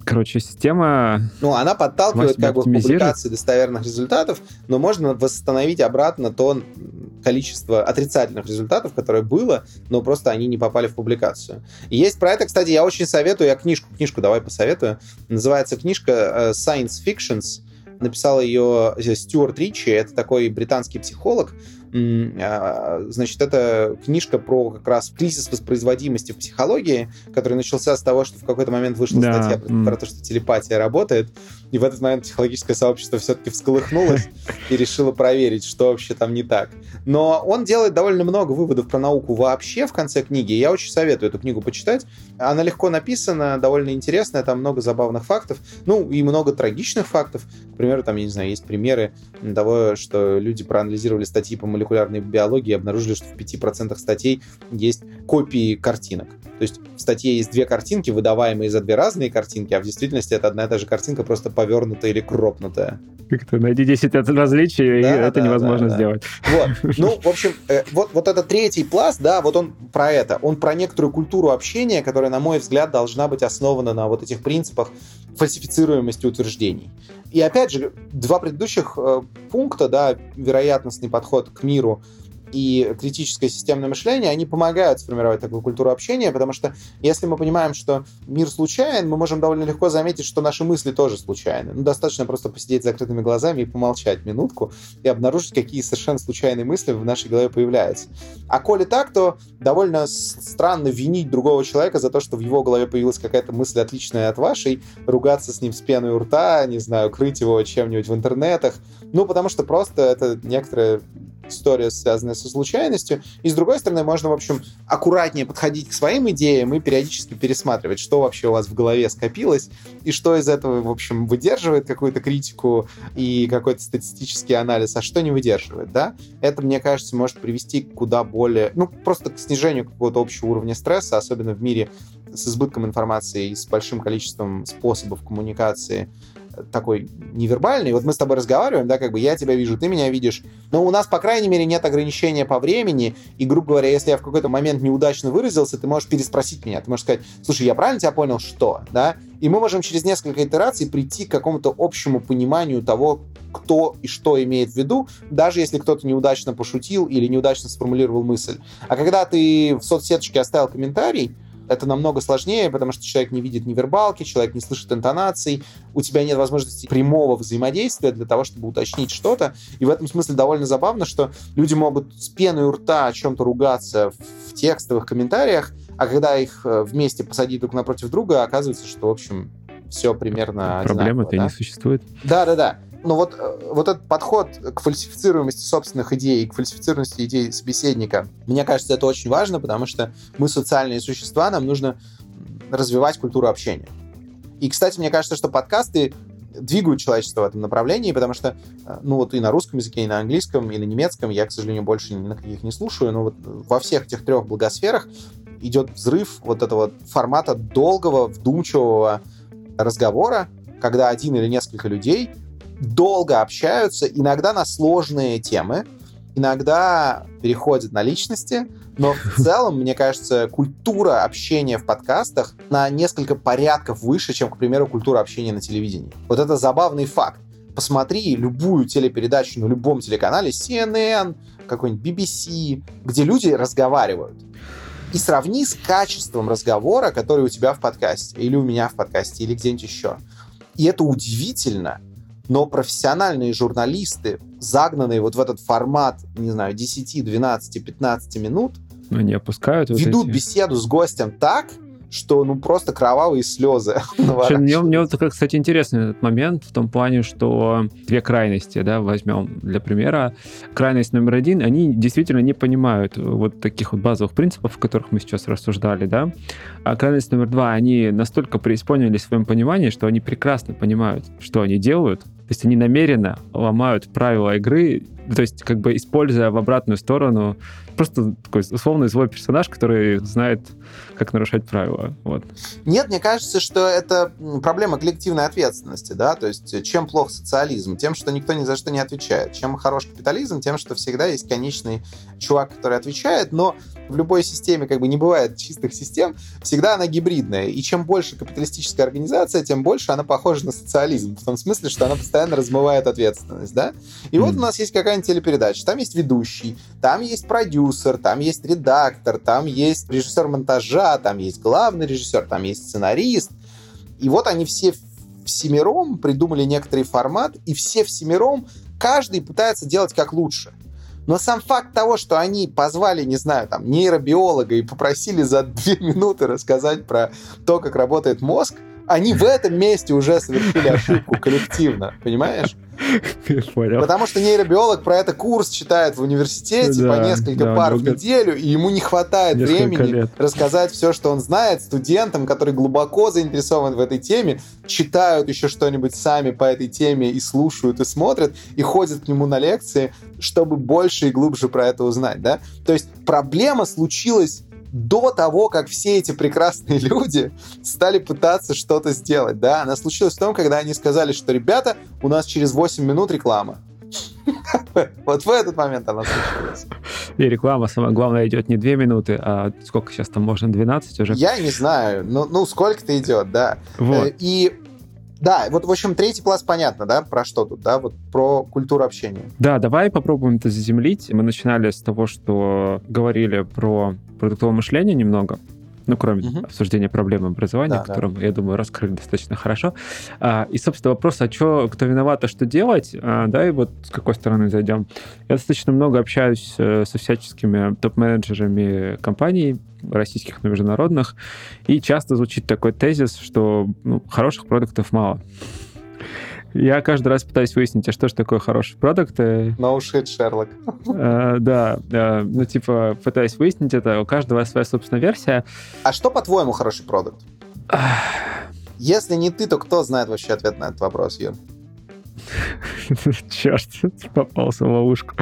Короче, система... Ну, она подталкивает как бы публикации достоверных результатов, но можно восстановить обратно то количество отрицательных результатов, которое было, но просто они не попали в публикацию. И есть про это, кстати, я очень советую, я книжку, книжку давай посоветую. Называется книжка э, Science Fictions. Написал ее э, Стюарт Ричи, это такой британский психолог, значит, это книжка про как раз кризис воспроизводимости в психологии, который начался с того, что в какой-то момент вышла да. статья про, про то, что телепатия работает, и в этот момент психологическое сообщество все-таки всколыхнулось и решило проверить, что вообще там не так. Но он делает довольно много выводов про науку вообще в конце книги. Я очень советую эту книгу почитать. Она легко написана, довольно интересная, там много забавных фактов, ну и много трагичных фактов. К примеру, там, я не знаю, есть примеры того, что люди проанализировали статьи по молекулярной биологии и обнаружили, что в 5% статей есть копии картинок. То есть в статье есть две картинки, выдаваемые за две разные картинки, а в действительности это одна и та же картинка, просто повернутая или кропнутая. Как-то найди 10 различий, да, и это да, невозможно да, да. сделать. Вот. Ну, в общем, э, вот, вот этот третий пласт, да, вот он про это. Он про некоторую культуру общения, которая, на мой взгляд, должна быть основана на вот этих принципах фальсифицируемости утверждений. И опять же, два предыдущих э, пункта, да, вероятностный подход к миру и критическое системное мышление, они помогают сформировать такую культуру общения, потому что если мы понимаем, что мир случайен, мы можем довольно легко заметить, что наши мысли тоже случайны. Ну, достаточно просто посидеть с закрытыми глазами и помолчать минутку и обнаружить, какие совершенно случайные мысли в нашей голове появляются. А коли так, то довольно странно винить другого человека за то, что в его голове появилась какая-то мысль отличная от вашей, ругаться с ним с пеной у рта, не знаю, крыть его чем-нибудь в интернетах. Ну, потому что просто это некоторая история, связанная со случайностью. И, с другой стороны, можно, в общем, аккуратнее подходить к своим идеям и периодически пересматривать, что вообще у вас в голове скопилось, и что из этого, в общем, выдерживает какую-то критику и какой-то статистический анализ, а что не выдерживает, да? Это, мне кажется, может привести куда более, ну, просто к снижению какого-то общего уровня стресса, особенно в мире с избытком информации и с большим количеством способов коммуникации такой невербальный. Вот мы с тобой разговариваем, да, как бы я тебя вижу, ты меня видишь. Но у нас, по крайней мере, нет ограничения по времени. И, грубо говоря, если я в какой-то момент неудачно выразился, ты можешь переспросить меня. Ты можешь сказать, слушай, я правильно тебя понял, что? Да? И мы можем через несколько итераций прийти к какому-то общему пониманию того, кто и что имеет в виду, даже если кто-то неудачно пошутил или неудачно сформулировал мысль. А когда ты в соцсеточке оставил комментарий, это намного сложнее, потому что человек не видит невербалки, человек не слышит интонаций, у тебя нет возможности прямого взаимодействия для того, чтобы уточнить что-то. И в этом смысле довольно забавно, что люди могут с пеной у рта о чем-то ругаться в текстовых комментариях, а когда их э, вместе посадить друг напротив друга, оказывается, что, в общем, все примерно Проблемы-то да? не существует. Да-да-да. Но вот, э, вот этот подход к фальсифицируемости собственных идей к фальсифицируемости идей собеседника, мне кажется, это очень важно, потому что мы социальные существа, нам нужно развивать культуру общения. И, кстати, мне кажется, что подкасты двигают человечество в этом направлении, потому что, э, ну вот и на русском языке, и на английском, и на немецком я, к сожалению, больше ни на каких не слушаю, но вот во всех этих трех благосферах идет взрыв вот этого формата долгого, вдумчивого разговора, когда один или несколько людей долго общаются, иногда на сложные темы, иногда переходят на личности, но в целом, мне кажется, культура общения в подкастах на несколько порядков выше, чем, к примеру, культура общения на телевидении. Вот это забавный факт. Посмотри любую телепередачу на любом телеканале, CNN, какой-нибудь BBC, где люди разговаривают. И сравни с качеством разговора, который у тебя в подкасте, или у меня в подкасте, или где-нибудь еще. И это удивительно, но профессиональные журналисты, загнанные вот в этот формат, не знаю, 10, 12, 15 минут, они опускают ведут вот эти... беседу с гостем так, что ну просто кровавые слезы. Мне, мне вот, кстати, интересный этот момент в том плане, что две крайности, да, возьмем для примера. Крайность номер один, они действительно не понимают вот таких вот базовых принципов, о которых мы сейчас рассуждали, да. А крайность номер два, они настолько преисполнились в своем понимании, что они прекрасно понимают, что они делают, то есть они намеренно ломают правила игры, то есть как бы используя в обратную сторону просто такой условный злой персонаж, который знает, как нарушать правила. Вот. Нет, мне кажется, что это проблема коллективной ответственности, да, то есть чем плох социализм? Тем, что никто ни за что не отвечает. Чем хорош капитализм? Тем, что всегда есть конечный чувак, который отвечает, но в любой системе как бы не бывает чистых систем, всегда она гибридная. И чем больше капиталистическая организация, тем больше она похожа на социализм. В том смысле, что она постоянно размывает ответственность, да? И mm. вот у нас есть какая-нибудь телепередача, там есть ведущий, там есть продюсер, там есть редактор, там есть режиссер монтажа, там есть главный режиссер, там есть сценарист. И вот они все всемиром придумали некоторый формат, и все всемиром, каждый пытается делать как лучше. Но сам факт того, что они позвали, не знаю, там, нейробиолога и попросили за две минуты рассказать про то, как работает мозг, они в этом месте уже совершили ошибку коллективно, понимаешь? Понял. Потому что нейробиолог про это курс читает в университете да, по несколько да, пар в неделю, и ему не хватает времени лет. рассказать все, что он знает студентам, которые глубоко заинтересованы в этой теме, читают еще что-нибудь сами по этой теме и слушают, и смотрят, и ходят к нему на лекции, чтобы больше и глубже про это узнать, да? То есть проблема случилась до того, как все эти прекрасные люди стали пытаться что-то сделать, да, она случилась в том, когда они сказали, что, ребята, у нас через 8 минут реклама. Вот в этот момент она случилась. И реклама, самое главное, идет не 2 минуты, а сколько сейчас там можно, 12 уже? Я не знаю, ну, ну сколько-то идет, да. Вот. Э, и да, вот, в общем, третий класс понятно, да, про что тут, да, вот про культуру общения. Да, давай попробуем это заземлить. Мы начинали с того, что говорили про продуктовое мышление немного, ну, кроме угу. обсуждения проблем образования, да, которым, да. я думаю, раскрыли достаточно хорошо. А, и, собственно, вопрос, а что, кто виноват, а что делать, а, да, и вот с какой стороны зайдем. Я достаточно много общаюсь э, со всяческими топ-менеджерами компаний, российских, но международных, и часто звучит такой тезис, что ну, хороших продуктов мало. Я каждый раз пытаюсь выяснить, а что же такое хороший продукт. No shit, Шерлок. Э, да, ну типа пытаюсь выяснить это, у каждого своя собственная версия. А что, по-твоему, хороший продукт? Если не ты, то кто знает вообще ответ на этот вопрос, Юр? Черт, попался в ловушку.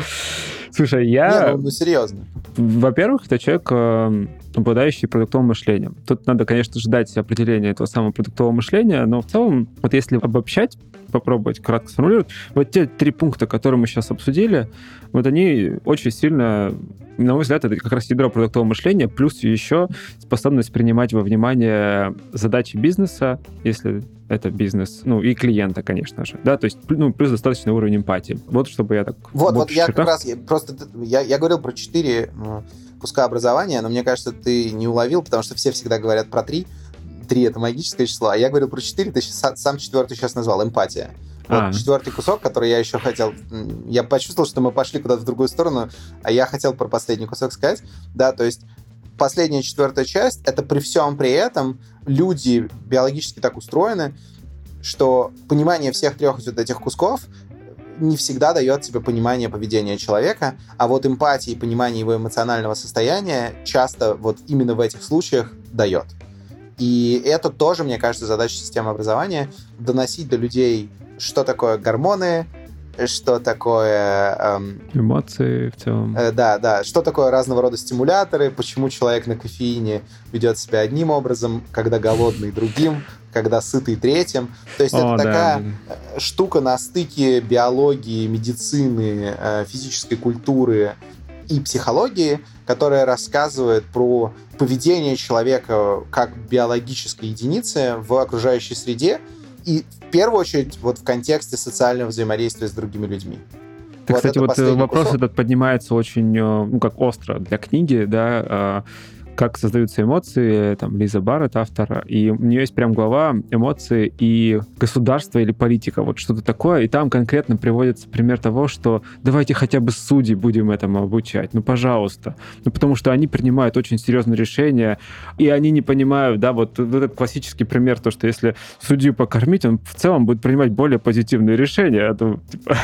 Слушай, я... Не, ну, ну серьезно. Во-первых, это человек, э, обладающий продуктовым мышлением. Тут надо, конечно, ждать определения этого самого продуктового мышления, но в целом, вот если обобщать, попробовать кратко сформулировать. Вот те три пункта, которые мы сейчас обсудили, вот они очень сильно, на мой взгляд, это как раз ядро продуктового мышления, плюс еще способность принимать во внимание задачи бизнеса, если это бизнес, ну и клиента, конечно же, да, то есть ну, плюс достаточный уровень эмпатии. Вот чтобы я так... Вот, вот я чертах... как раз, просто я, я говорил про четыре куска образования, но мне кажется, ты не уловил, потому что все всегда говорят про три, три это магическое число, а я говорил про четыре, ты сам четвертый сейчас назвал, эмпатия. Вот а. четвертый кусок, который я еще хотел... Я почувствовал, что мы пошли куда-то в другую сторону, а я хотел про последний кусок сказать. Да, то есть последняя четвертая часть, это при всем при этом люди биологически так устроены, что понимание всех трех вот этих кусков не всегда дает тебе понимание поведения человека, а вот эмпатия и понимание его эмоционального состояния часто вот именно в этих случаях дает. И это тоже, мне кажется, задача системы образования — доносить до людей, что такое гормоны, что такое... Эм, Эмоции в целом. Э, да, да. Что такое разного рода стимуляторы, почему человек на кофеине ведет себя одним образом, когда голодный другим, когда сытый третьим. То есть О, это да, такая да. штука на стыке биологии, медицины, э, физической культуры и психологии, которая рассказывает про поведение человека как биологической единицы в окружающей среде, и в первую очередь вот в контексте социального взаимодействия с другими людьми. Так, вот кстати, вот э, вопрос кусок. этот поднимается очень, э, ну, как остро для книги, да, а, как создаются эмоции, там, Лиза Барретт, автор, и у нее есть прям глава «Эмоции и государство или политика», вот что-то такое, и там конкретно приводится пример того, что давайте хотя бы судьи будем этому обучать, ну, пожалуйста. Ну, потому что они принимают очень серьезные решения, и они не понимают, да, вот, вот этот классический пример, то, что если судью покормить, он в целом будет принимать более позитивные решения, а то, типа,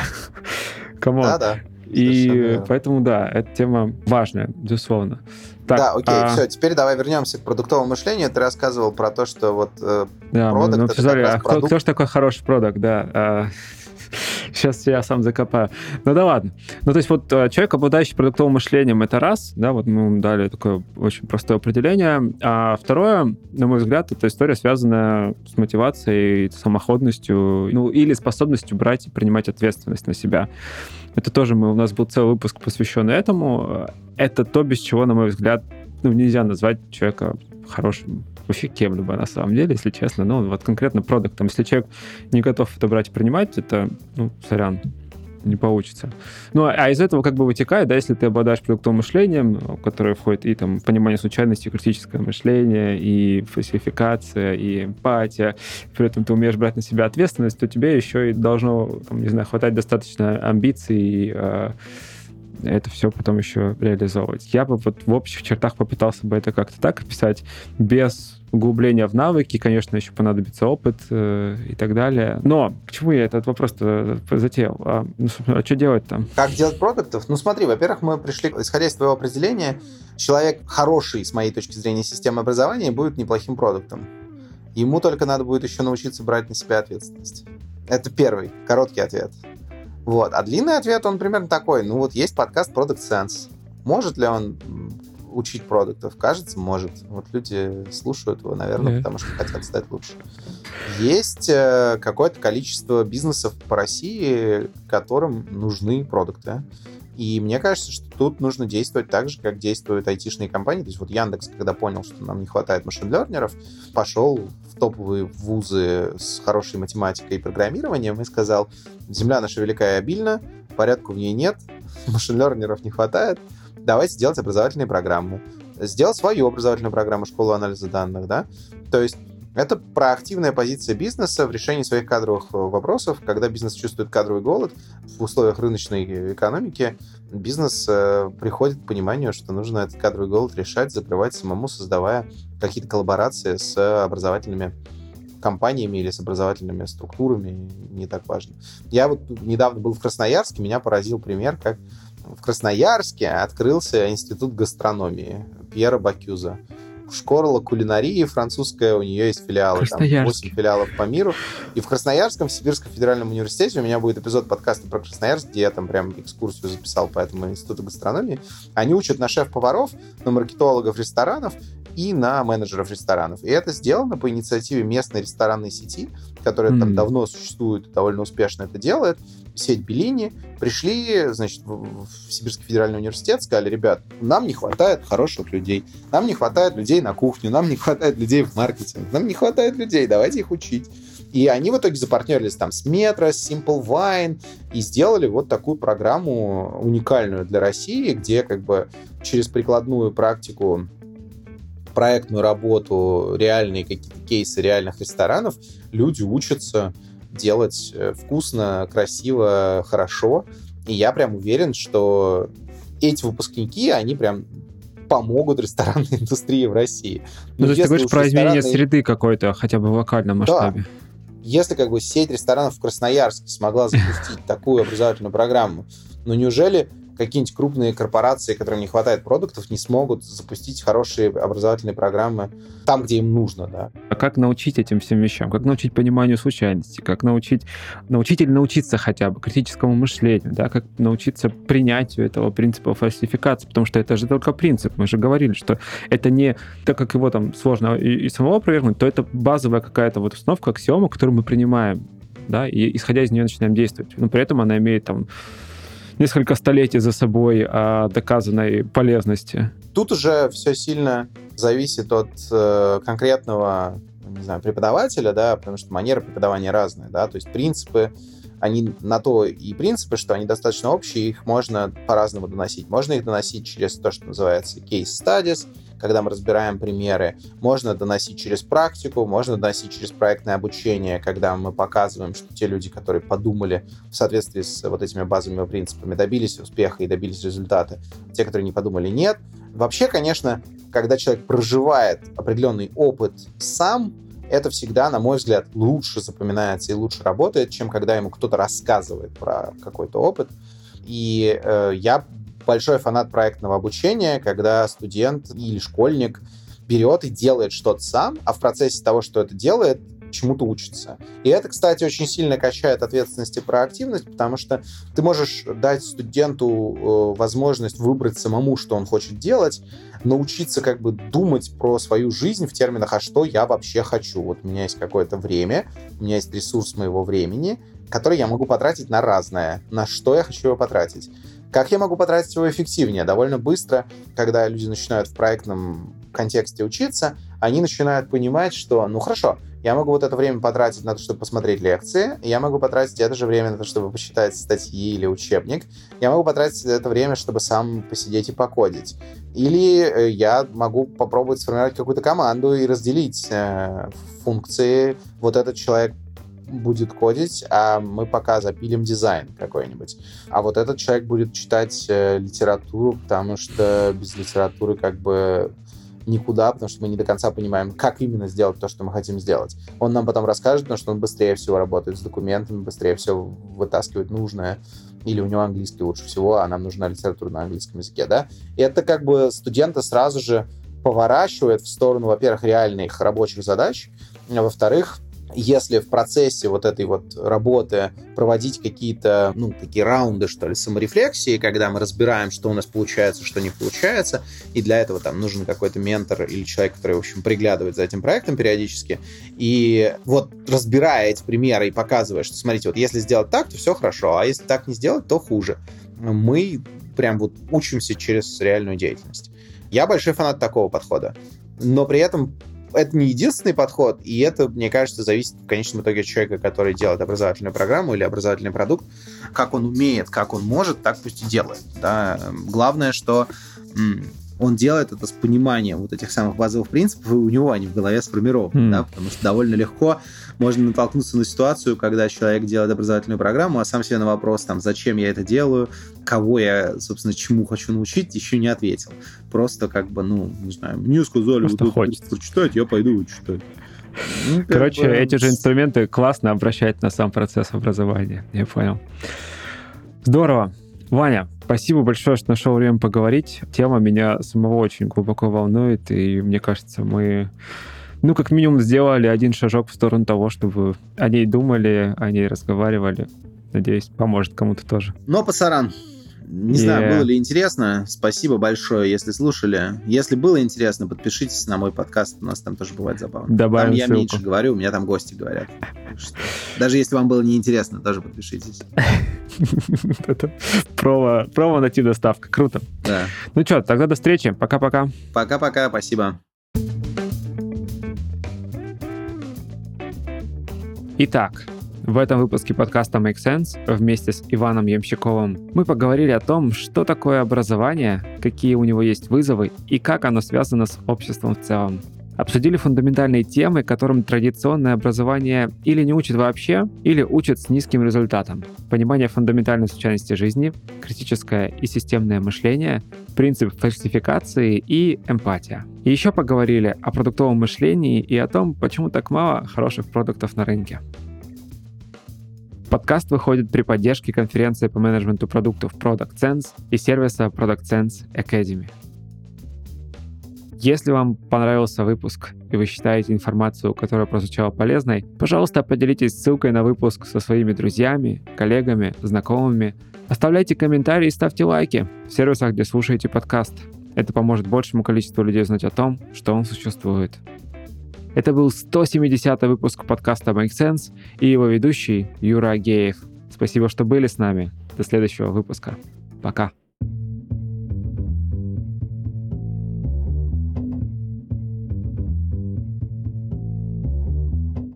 come on. Да, да. И поэтому, да, эта тема важная, безусловно. Так, да, окей, а... все, теперь давай вернемся к продуктовому мышлению. Ты рассказывал про то, что вот э, да, продукт ну, это смотри, а кто, кто же такой хороший продакт, да? А, сейчас я сам закопаю. Ну да ладно. Ну то есть вот э, человек, обладающий продуктовым мышлением, это раз, да, вот мы дали такое очень простое определение. А второе, на мой взгляд, это история, связанная с мотивацией, самоходностью, ну или способностью брать и принимать ответственность на себя. Это тоже мы, у нас был целый выпуск, посвященный этому. Это то, без чего, на мой взгляд, ну, нельзя назвать человека хорошим вообще кем-либо на самом деле, если честно. Ну, вот конкретно продуктом. Если человек не готов это брать и принимать, это, ну, сорян, не получится. Ну, а из этого как бы вытекает, да, если ты обладаешь продуктовым мышлением, которое входит и там понимание случайности, критическое мышление, и фальсификация, и эмпатия, при этом ты умеешь брать на себя ответственность, то тебе еще и должно, там, не знаю, хватать достаточно амбиций и э, это все потом еще реализовывать. Я бы вот в общих чертах попытался бы это как-то так описать, без углубления в навыки, конечно, еще понадобится опыт э, и так далее. Но почему я этот вопрос затеял? А, ну, а что делать там? Как делать продуктов? Ну смотри, во-первых, мы пришли, исходя из твоего определения, человек хороший, с моей точки зрения, системы образования будет неплохим продуктом. Ему только надо будет еще научиться брать на себя ответственность. Это первый, короткий ответ. Вот. А длинный ответ, он примерно такой. Ну вот есть подкаст Product Sense. Может ли он учить продуктов? Кажется, может. Вот люди слушают его, наверное, mm-hmm. потому что хотят стать лучше. Есть э, какое-то количество бизнесов по России, которым нужны продукты. И мне кажется, что тут нужно действовать так же, как действуют айтишные компании. То есть вот Яндекс, когда понял, что нам не хватает машин-лернеров, пошел в топовые вузы с хорошей математикой и программированием и сказал, земля наша велика и обильна, порядку в ней нет, машин-лернеров не хватает, давайте делать образовательные программы. Сделать свою образовательную программу школу анализа данных, да? То есть это проактивная позиция бизнеса в решении своих кадровых э, вопросов. Когда бизнес чувствует кадровый голод в условиях рыночной экономики, бизнес э, приходит к пониманию, что нужно этот кадровый голод решать, закрывать самому, создавая какие-то коллаборации с образовательными компаниями или с образовательными структурами, не так важно. Я вот недавно был в Красноярске, меня поразил пример, как в Красноярске открылся институт гастрономии Пьера Бакюза школа кулинарии французская, у нее есть филиалы, там 8 филиалов по миру. И в Красноярском, в Сибирском федеральном университете у меня будет эпизод подкаста про Красноярск, где я там прям экскурсию записал по этому институту гастрономии. Они учат на шеф-поваров, на маркетологов ресторанов, и на менеджеров ресторанов. И это сделано по инициативе местной ресторанной сети, которая mm. там давно существует, довольно успешно это делает. Сеть Беллини пришли, значит, в Сибирский федеральный университет, сказали, ребят, нам не хватает хороших людей, нам не хватает людей на кухню, нам не хватает людей в маркетинг, нам не хватает людей, давайте их учить. И они в итоге запартнерились там с Metro, с Simple Wine и сделали вот такую программу уникальную для России, где как бы через прикладную практику проектную работу, реальные какие-то кейсы реальных ресторанов, люди учатся делать э, вкусно, красиво, хорошо. И я прям уверен, что эти выпускники, они прям помогут ресторанной индустрии в России. Ну, то есть ты говоришь про рестораны... изменение среды какой-то, хотя бы в локальном масштабе. Да. Если как бы сеть ресторанов в Красноярске смогла запустить такую образовательную программу, ну неужели какие-нибудь крупные корпорации, которым не хватает продуктов, не смогут запустить хорошие образовательные программы там, где им нужно, да. А как научить этим всем вещам? Как научить пониманию случайности? Как научить, научить или научиться хотя бы критическому мышлению, да? Как научиться принятию этого принципа фальсификации? Потому что это же только принцип. Мы же говорили, что это не, так как его там сложно и, и самого опровергнуть, то это базовая какая-то вот установка, аксиома, которую мы принимаем, да, и исходя из нее начинаем действовать. Но при этом она имеет там несколько столетий за собой о доказанной полезности. Тут уже все сильно зависит от э, конкретного не знаю, преподавателя, да, потому что манеры преподавания разные, да, то есть принципы, они на то и принципы, что они достаточно общие, их можно по-разному доносить. Можно их доносить через то, что называется case studies, когда мы разбираем примеры. Можно доносить через практику, можно доносить через проектное обучение, когда мы показываем, что те люди, которые подумали в соответствии с вот этими базовыми принципами, добились успеха и добились результата. Те, которые не подумали, нет. Вообще, конечно, когда человек проживает определенный опыт сам, это всегда, на мой взгляд, лучше запоминается и лучше работает, чем когда ему кто-то рассказывает про какой-то опыт. И э, я большой фанат проектного обучения, когда студент или школьник берет и делает что-то сам, а в процессе того, что это делает, чему-то учится. И это, кстати, очень сильно качает ответственность и проактивность, потому что ты можешь дать студенту э, возможность выбрать самому, что он хочет делать, научиться как бы думать про свою жизнь в терминах, а что я вообще хочу. Вот у меня есть какое-то время, у меня есть ресурс моего времени, который я могу потратить на разное. На что я хочу его потратить? Как я могу потратить его эффективнее? Довольно быстро, когда люди начинают в проектном контексте учиться, они начинают понимать, что, ну хорошо, я могу вот это время потратить на то, чтобы посмотреть лекции, я могу потратить это же время на то, чтобы почитать статьи или учебник, я могу потратить это время, чтобы сам посидеть и покодить. Или э, я могу попробовать сформировать какую-то команду и разделить э, функции. Вот этот человек будет кодить, а мы пока запилим дизайн какой-нибудь. А вот этот человек будет читать э, литературу, потому что без литературы как бы никуда, потому что мы не до конца понимаем, как именно сделать то, что мы хотим сделать. Он нам потом расскажет, потому что он быстрее всего работает с документами, быстрее все вытаскивает нужное, или у него английский лучше всего, а нам нужна литература на английском языке, да? И это как бы студента сразу же поворачивает в сторону, во-первых, реальных рабочих задач, а во-вторых, если в процессе вот этой вот работы проводить какие-то, ну, такие раунды, что ли, саморефлексии, когда мы разбираем, что у нас получается, что не получается, и для этого там нужен какой-то ментор или человек, который, в общем, приглядывает за этим проектом периодически, и вот разбирая эти примеры и показывая, что, смотрите, вот если сделать так, то все хорошо, а если так не сделать, то хуже. Мы прям вот учимся через реальную деятельность. Я большой фанат такого подхода. Но при этом это не единственный подход, и это, мне кажется, зависит в конечном итоге от человека, который делает образовательную программу или образовательный продукт. Как он умеет, как он может, так пусть и делает. Да? Главное, что он делает это с пониманием вот этих самых базовых принципов, и у него они в голове сформированы, mm. да, потому что довольно легко можно натолкнуться на ситуацию, когда человек делает образовательную программу, а сам себе на вопрос, там, зачем я это делаю, кого я, собственно, чему хочу научить, еще не ответил. Просто как бы, ну, не знаю, мне сказали, Просто вот хочется. прочитать, я пойду читать. Ну, Короче, бы... эти же инструменты классно обращать на сам процесс образования. Я понял. Здорово. Ваня, спасибо большое, что нашел время поговорить. Тема меня самого очень глубоко волнует, и мне кажется, мы, ну, как минимум, сделали один шажок в сторону того, чтобы о ней думали, о ней разговаривали. Надеюсь, поможет кому-то тоже. Но, пасаран, Не yeah. знаю, было ли интересно. Спасибо большое, если слушали. Если было интересно, подпишитесь на мой подкаст. У нас там тоже бывает забавно. Добавим там я ссылку. меньше говорю, у меня там гости говорят. Что... Даже если вам было неинтересно, тоже подпишитесь. Промо, промо найти доставка. Круто. Да. Ну что, тогда до встречи. Пока-пока. Пока-пока, спасибо. Итак, в этом выпуске подкаста Make Sense вместе с Иваном Ямщиковым мы поговорили о том, что такое образование, какие у него есть вызовы и как оно связано с обществом в целом. Обсудили фундаментальные темы, которым традиционное образование или не учит вообще, или учит с низким результатом. Понимание фундаментальной случайности жизни, критическое и системное мышление, принцип фальсификации и эмпатия. И еще поговорили о продуктовом мышлении и о том, почему так мало хороших продуктов на рынке. Подкаст выходит при поддержке конференции по менеджменту продуктов Product Sense и сервиса Product Sense Academy. Если вам понравился выпуск и вы считаете информацию, которая прозвучала полезной, пожалуйста, поделитесь ссылкой на выпуск со своими друзьями, коллегами, знакомыми. Оставляйте комментарии и ставьте лайки в сервисах, где слушаете подкаст. Это поможет большему количеству людей знать о том, что он существует. Это был 170 выпуск подкаста Make Sense и его ведущий Юра Агеев. Спасибо, что были с нами. До следующего выпуска. Пока.